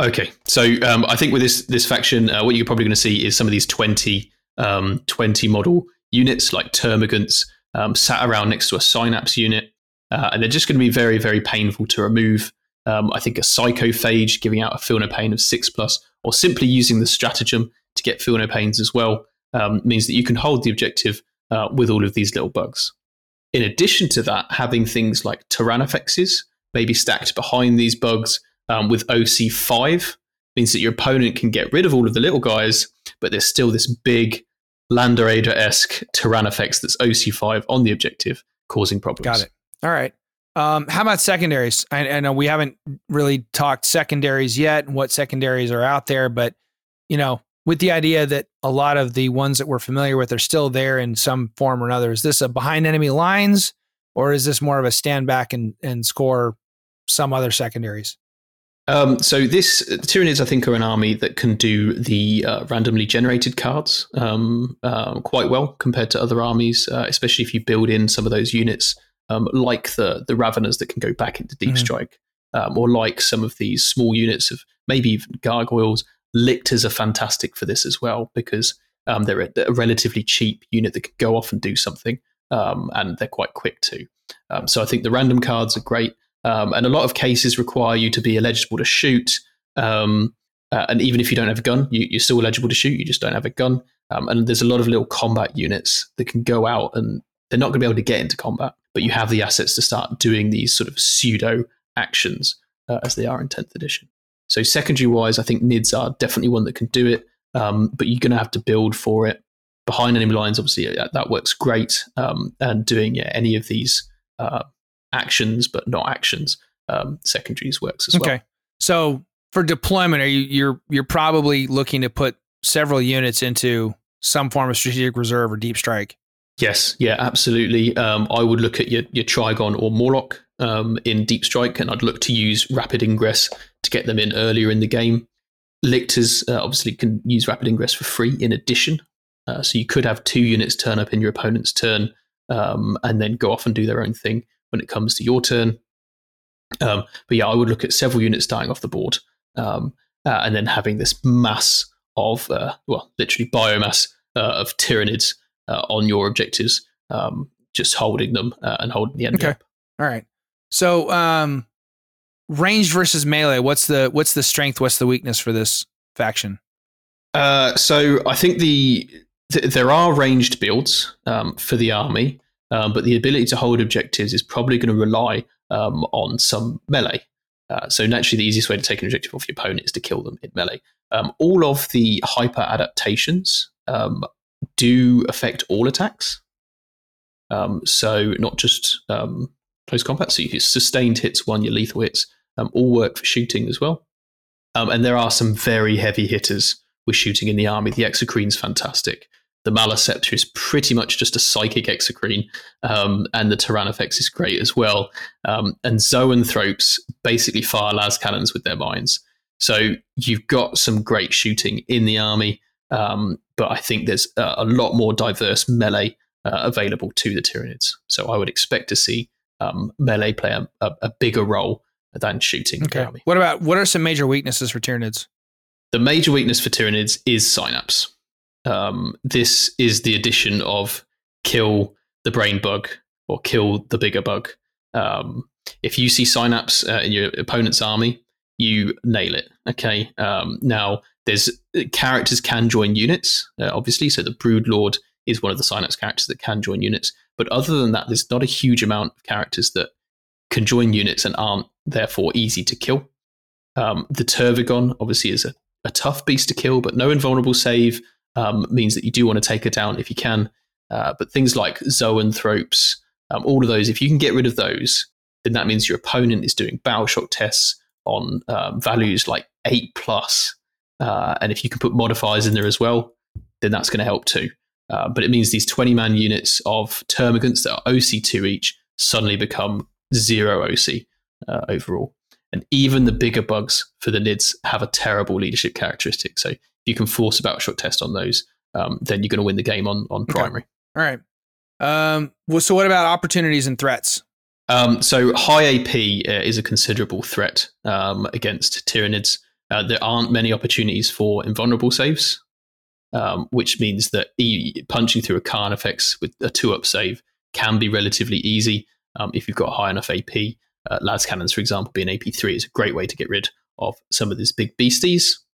Okay, so um, I think with this this faction, uh, what you're probably going to see is some of these 20, um, 20 model units like termagants um, sat around next to a synapse unit, uh, and they're just going to be very very painful to remove. Um, I think a psychophage giving out a feel no pain of six plus, or simply using the stratagem to get feel no pains as well, um, means that you can hold the objective uh, with all of these little bugs. In addition to that, having things like Tyrannofexes maybe stacked behind these bugs um, with OC5 means that your opponent can get rid of all of the little guys, but there's still this big Lander esque Tyrannofex that's OC5 on the objective, causing problems. Got it. All right. Um, how about secondaries? I, I know we haven't really talked secondaries yet and what secondaries are out there, but you know, with the idea that a lot of the ones that we're familiar with are still there in some form or another, is this a behind enemy lines or is this more of a stand back and, and score some other secondaries? Um, so this Tyranids, I think, are an army that can do the uh, randomly generated cards um, uh, quite well compared to other armies, uh, especially if you build in some of those units, um, like the the Raveners that can go back into Deep Mhm. Strike, um, or like some of these small units of maybe even Gargoyles. Lictors are fantastic for this as well because um, they're a, a relatively cheap unit that can go off and do something, um, and they're quite quick too. Um, so I think the random cards are great. Um, and a lot of cases require you to be eligible to shoot. Um, uh, and even if you don't have a gun, you, you're still eligible to shoot. You just don't have a gun. Um, and there's a lot of little combat units that can go out and they're not going to be able to get into combat, but you have the assets to start doing these sort of pseudo actions uh, as they are in 10th edition. So, secondary wise, I think NIDS are definitely one that can do it. um, but you're going to have to build for it behind enemy lines. Obviously, that, that works great, um, and doing yeah, any of these uh, actions but not actions um, secondaries works as well. Okay, so for deployment, are you you're you're probably looking to put several units into some form of strategic reserve or deep strike? Yes, yeah, absolutely. Um, I would look at your, your Trygon or Mawloc um, in Deep Strike, and I'd look to use Rapid Ingress to get them in earlier in the game. Lictors uh, obviously can use Rapid Ingress for free in addition. Uh, so you could have two units turn up in your opponent's turn um, and then go off and do their own thing when it comes to your turn. Um, but yeah, I would look at several units dying off the board um, uh, and then having this mass of, uh, well, literally biomass uh, of Tyranids uh, on your objectives, um, just holding them uh, and holding the enemy Okay. up. All right. So, um, ranged versus melee. What's the what's the strength? What's the weakness for this faction? Uh, so I think the th- there are ranged builds um, for the army, um, but the ability to hold objectives is probably going to rely um, on some melee. Uh, so naturally, the easiest way to take an objective off your opponent is to kill them in melee. Um, all of the hyper adaptations um, do affect all attacks. Um, so not just um, close combat. So your sustained hits, one your lethal hits, um, all work for shooting as well. Um, and there are some very heavy hitters with shooting in the army. The Exocrine's fantastic. The Maliceptor is pretty much just a psychic Exocrine, um, and the Tyrannofex is great as well. Um, and Zoanthropes basically fire las cannons with their minds. So you've got some great shooting in the army, um, but I think there's a, a lot more diverse melee uh, available to the Tyranids. So I would expect to see um, melee play a, a, bigger role than shooting Okay. army. What about what are some major weaknesses for Tyranids? The major weakness for Tyranids is Synapse. Um, this is the addition of kill the brain bug or kill the bigger bug. Um, if you see Synapse uh, in your opponent's army, you nail it. Okay. Um, now, there's characters can join units, uh, obviously. So the Brood Lord is one of the Synapse characters that can join units. But other than that, there's not a huge amount of characters that can join units and aren't therefore easy to kill. Um, the Tervigon obviously is a, a tough beast to kill, but no invulnerable save um, means that you do want to take her down if you can. Uh, but things like Zoanthropes, um, all of those, if you can get rid of those, then that means your opponent is doing Battle Shock tests on um, values like 8 plus. Uh, and if you can put modifiers in there as well, then that's going to help too. Uh, but it means these 20 man units of termagants that are OC2 each suddenly become zero OC uh, overall. And even the bigger bugs for the NIDs have a terrible leadership characteristic. So if you can force a battle shock test on those, um, then you're going to win the game on, on Okay. primary. All right. Um, well, so what about opportunities and threats? Um, so high AP uh, is a considerable threat um, against Tyranids. Uh, there aren't many opportunities for invulnerable saves, um, which means that e- punching through a Carnifex with a two-up save can be relatively easy um, if you've got high enough AP. Uh, Las Cannons, for example, being AP3 is a great way to get rid of some of these big beasties.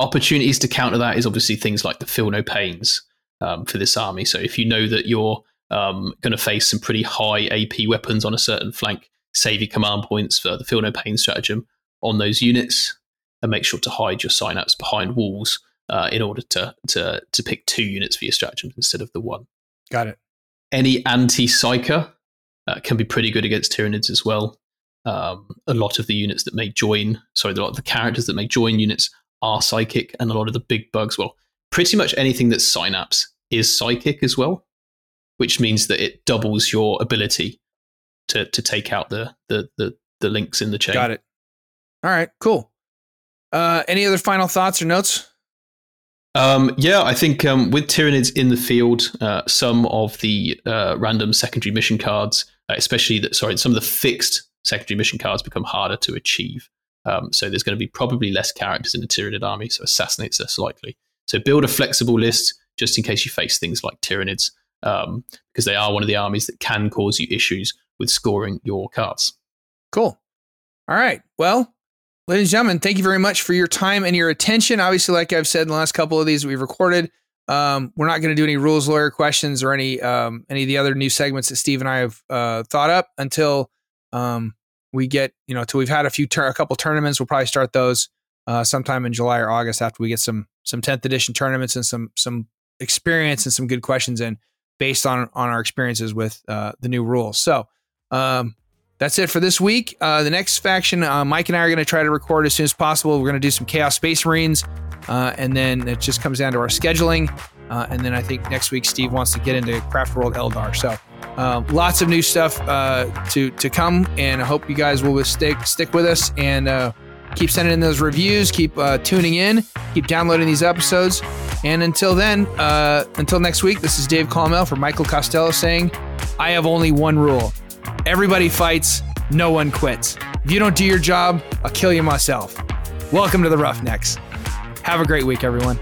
Opportunities to counter that is obviously things like the Feel No Pains um, for this army. So if you know that you're um, going to face some pretty high AP weapons on a certain flank, save your command points for the Feel No Pain stratagem on those units, and make sure to hide your synapse behind walls uh, in order to, to to pick two units for your stratagems instead of the one. Got it. Any anti psyker uh, can be pretty good against Tyranids as well. Um, a lot of the units that may join, sorry, a lot of the characters that may join units are psychic, and a lot of the big bugs, well, pretty much anything that's synapse is psychic as well, which means that it doubles your ability to to take out the the the, the links in the chain. Got it. All right. Cool. Uh, any other final thoughts or notes? Um, yeah, I think um, with Tyranids in the field, uh, some of the uh, random secondary mission cards, uh, especially that, sorry, some of the fixed secondary mission cards become harder to achieve. Um, so there's going to be probably less characters in the Tyranid army, so assassinates less likely. So build a flexible list just in case you face things like Tyranids, um, because they are one of the armies that can cause you issues with scoring your cards. Cool. All right. Well, ladies and gentlemen, thank you very much for your time and your attention. Obviously, like I've said in the last couple of these we've recorded, um, we're not going to do any rules lawyer questions or any um, any of the other new segments that Steve and I have uh, thought up until um, we get you know until we've had a few tur- a couple tournaments. We'll probably start those. uh, sometime in July or August after we get some some 10th edition tournaments and some some experience and some good questions in based on on our experiences with uh, the new rules. So um, that's it for this week. Uh, the next faction, uh, Mike and I are going to try to record as soon as possible. We're going to do some Chaos Space Marines, uh, and then it just comes down to our scheduling. Uh, and then I think next week Steve wants to get into Craft World Eldar. So um, lots of new stuff uh, to to come, and I hope you guys will stick stick with us and uh, keep sending in those reviews, keep tuning in, keep downloading these episodes. And until then, until next week, this is Dave Colmel for Michael Costello saying, "I have only one rule." Everybody fights, no one quits. If you don't do your job, I'll kill you myself. Welcome to the Roughnecks. Have a great week, everyone.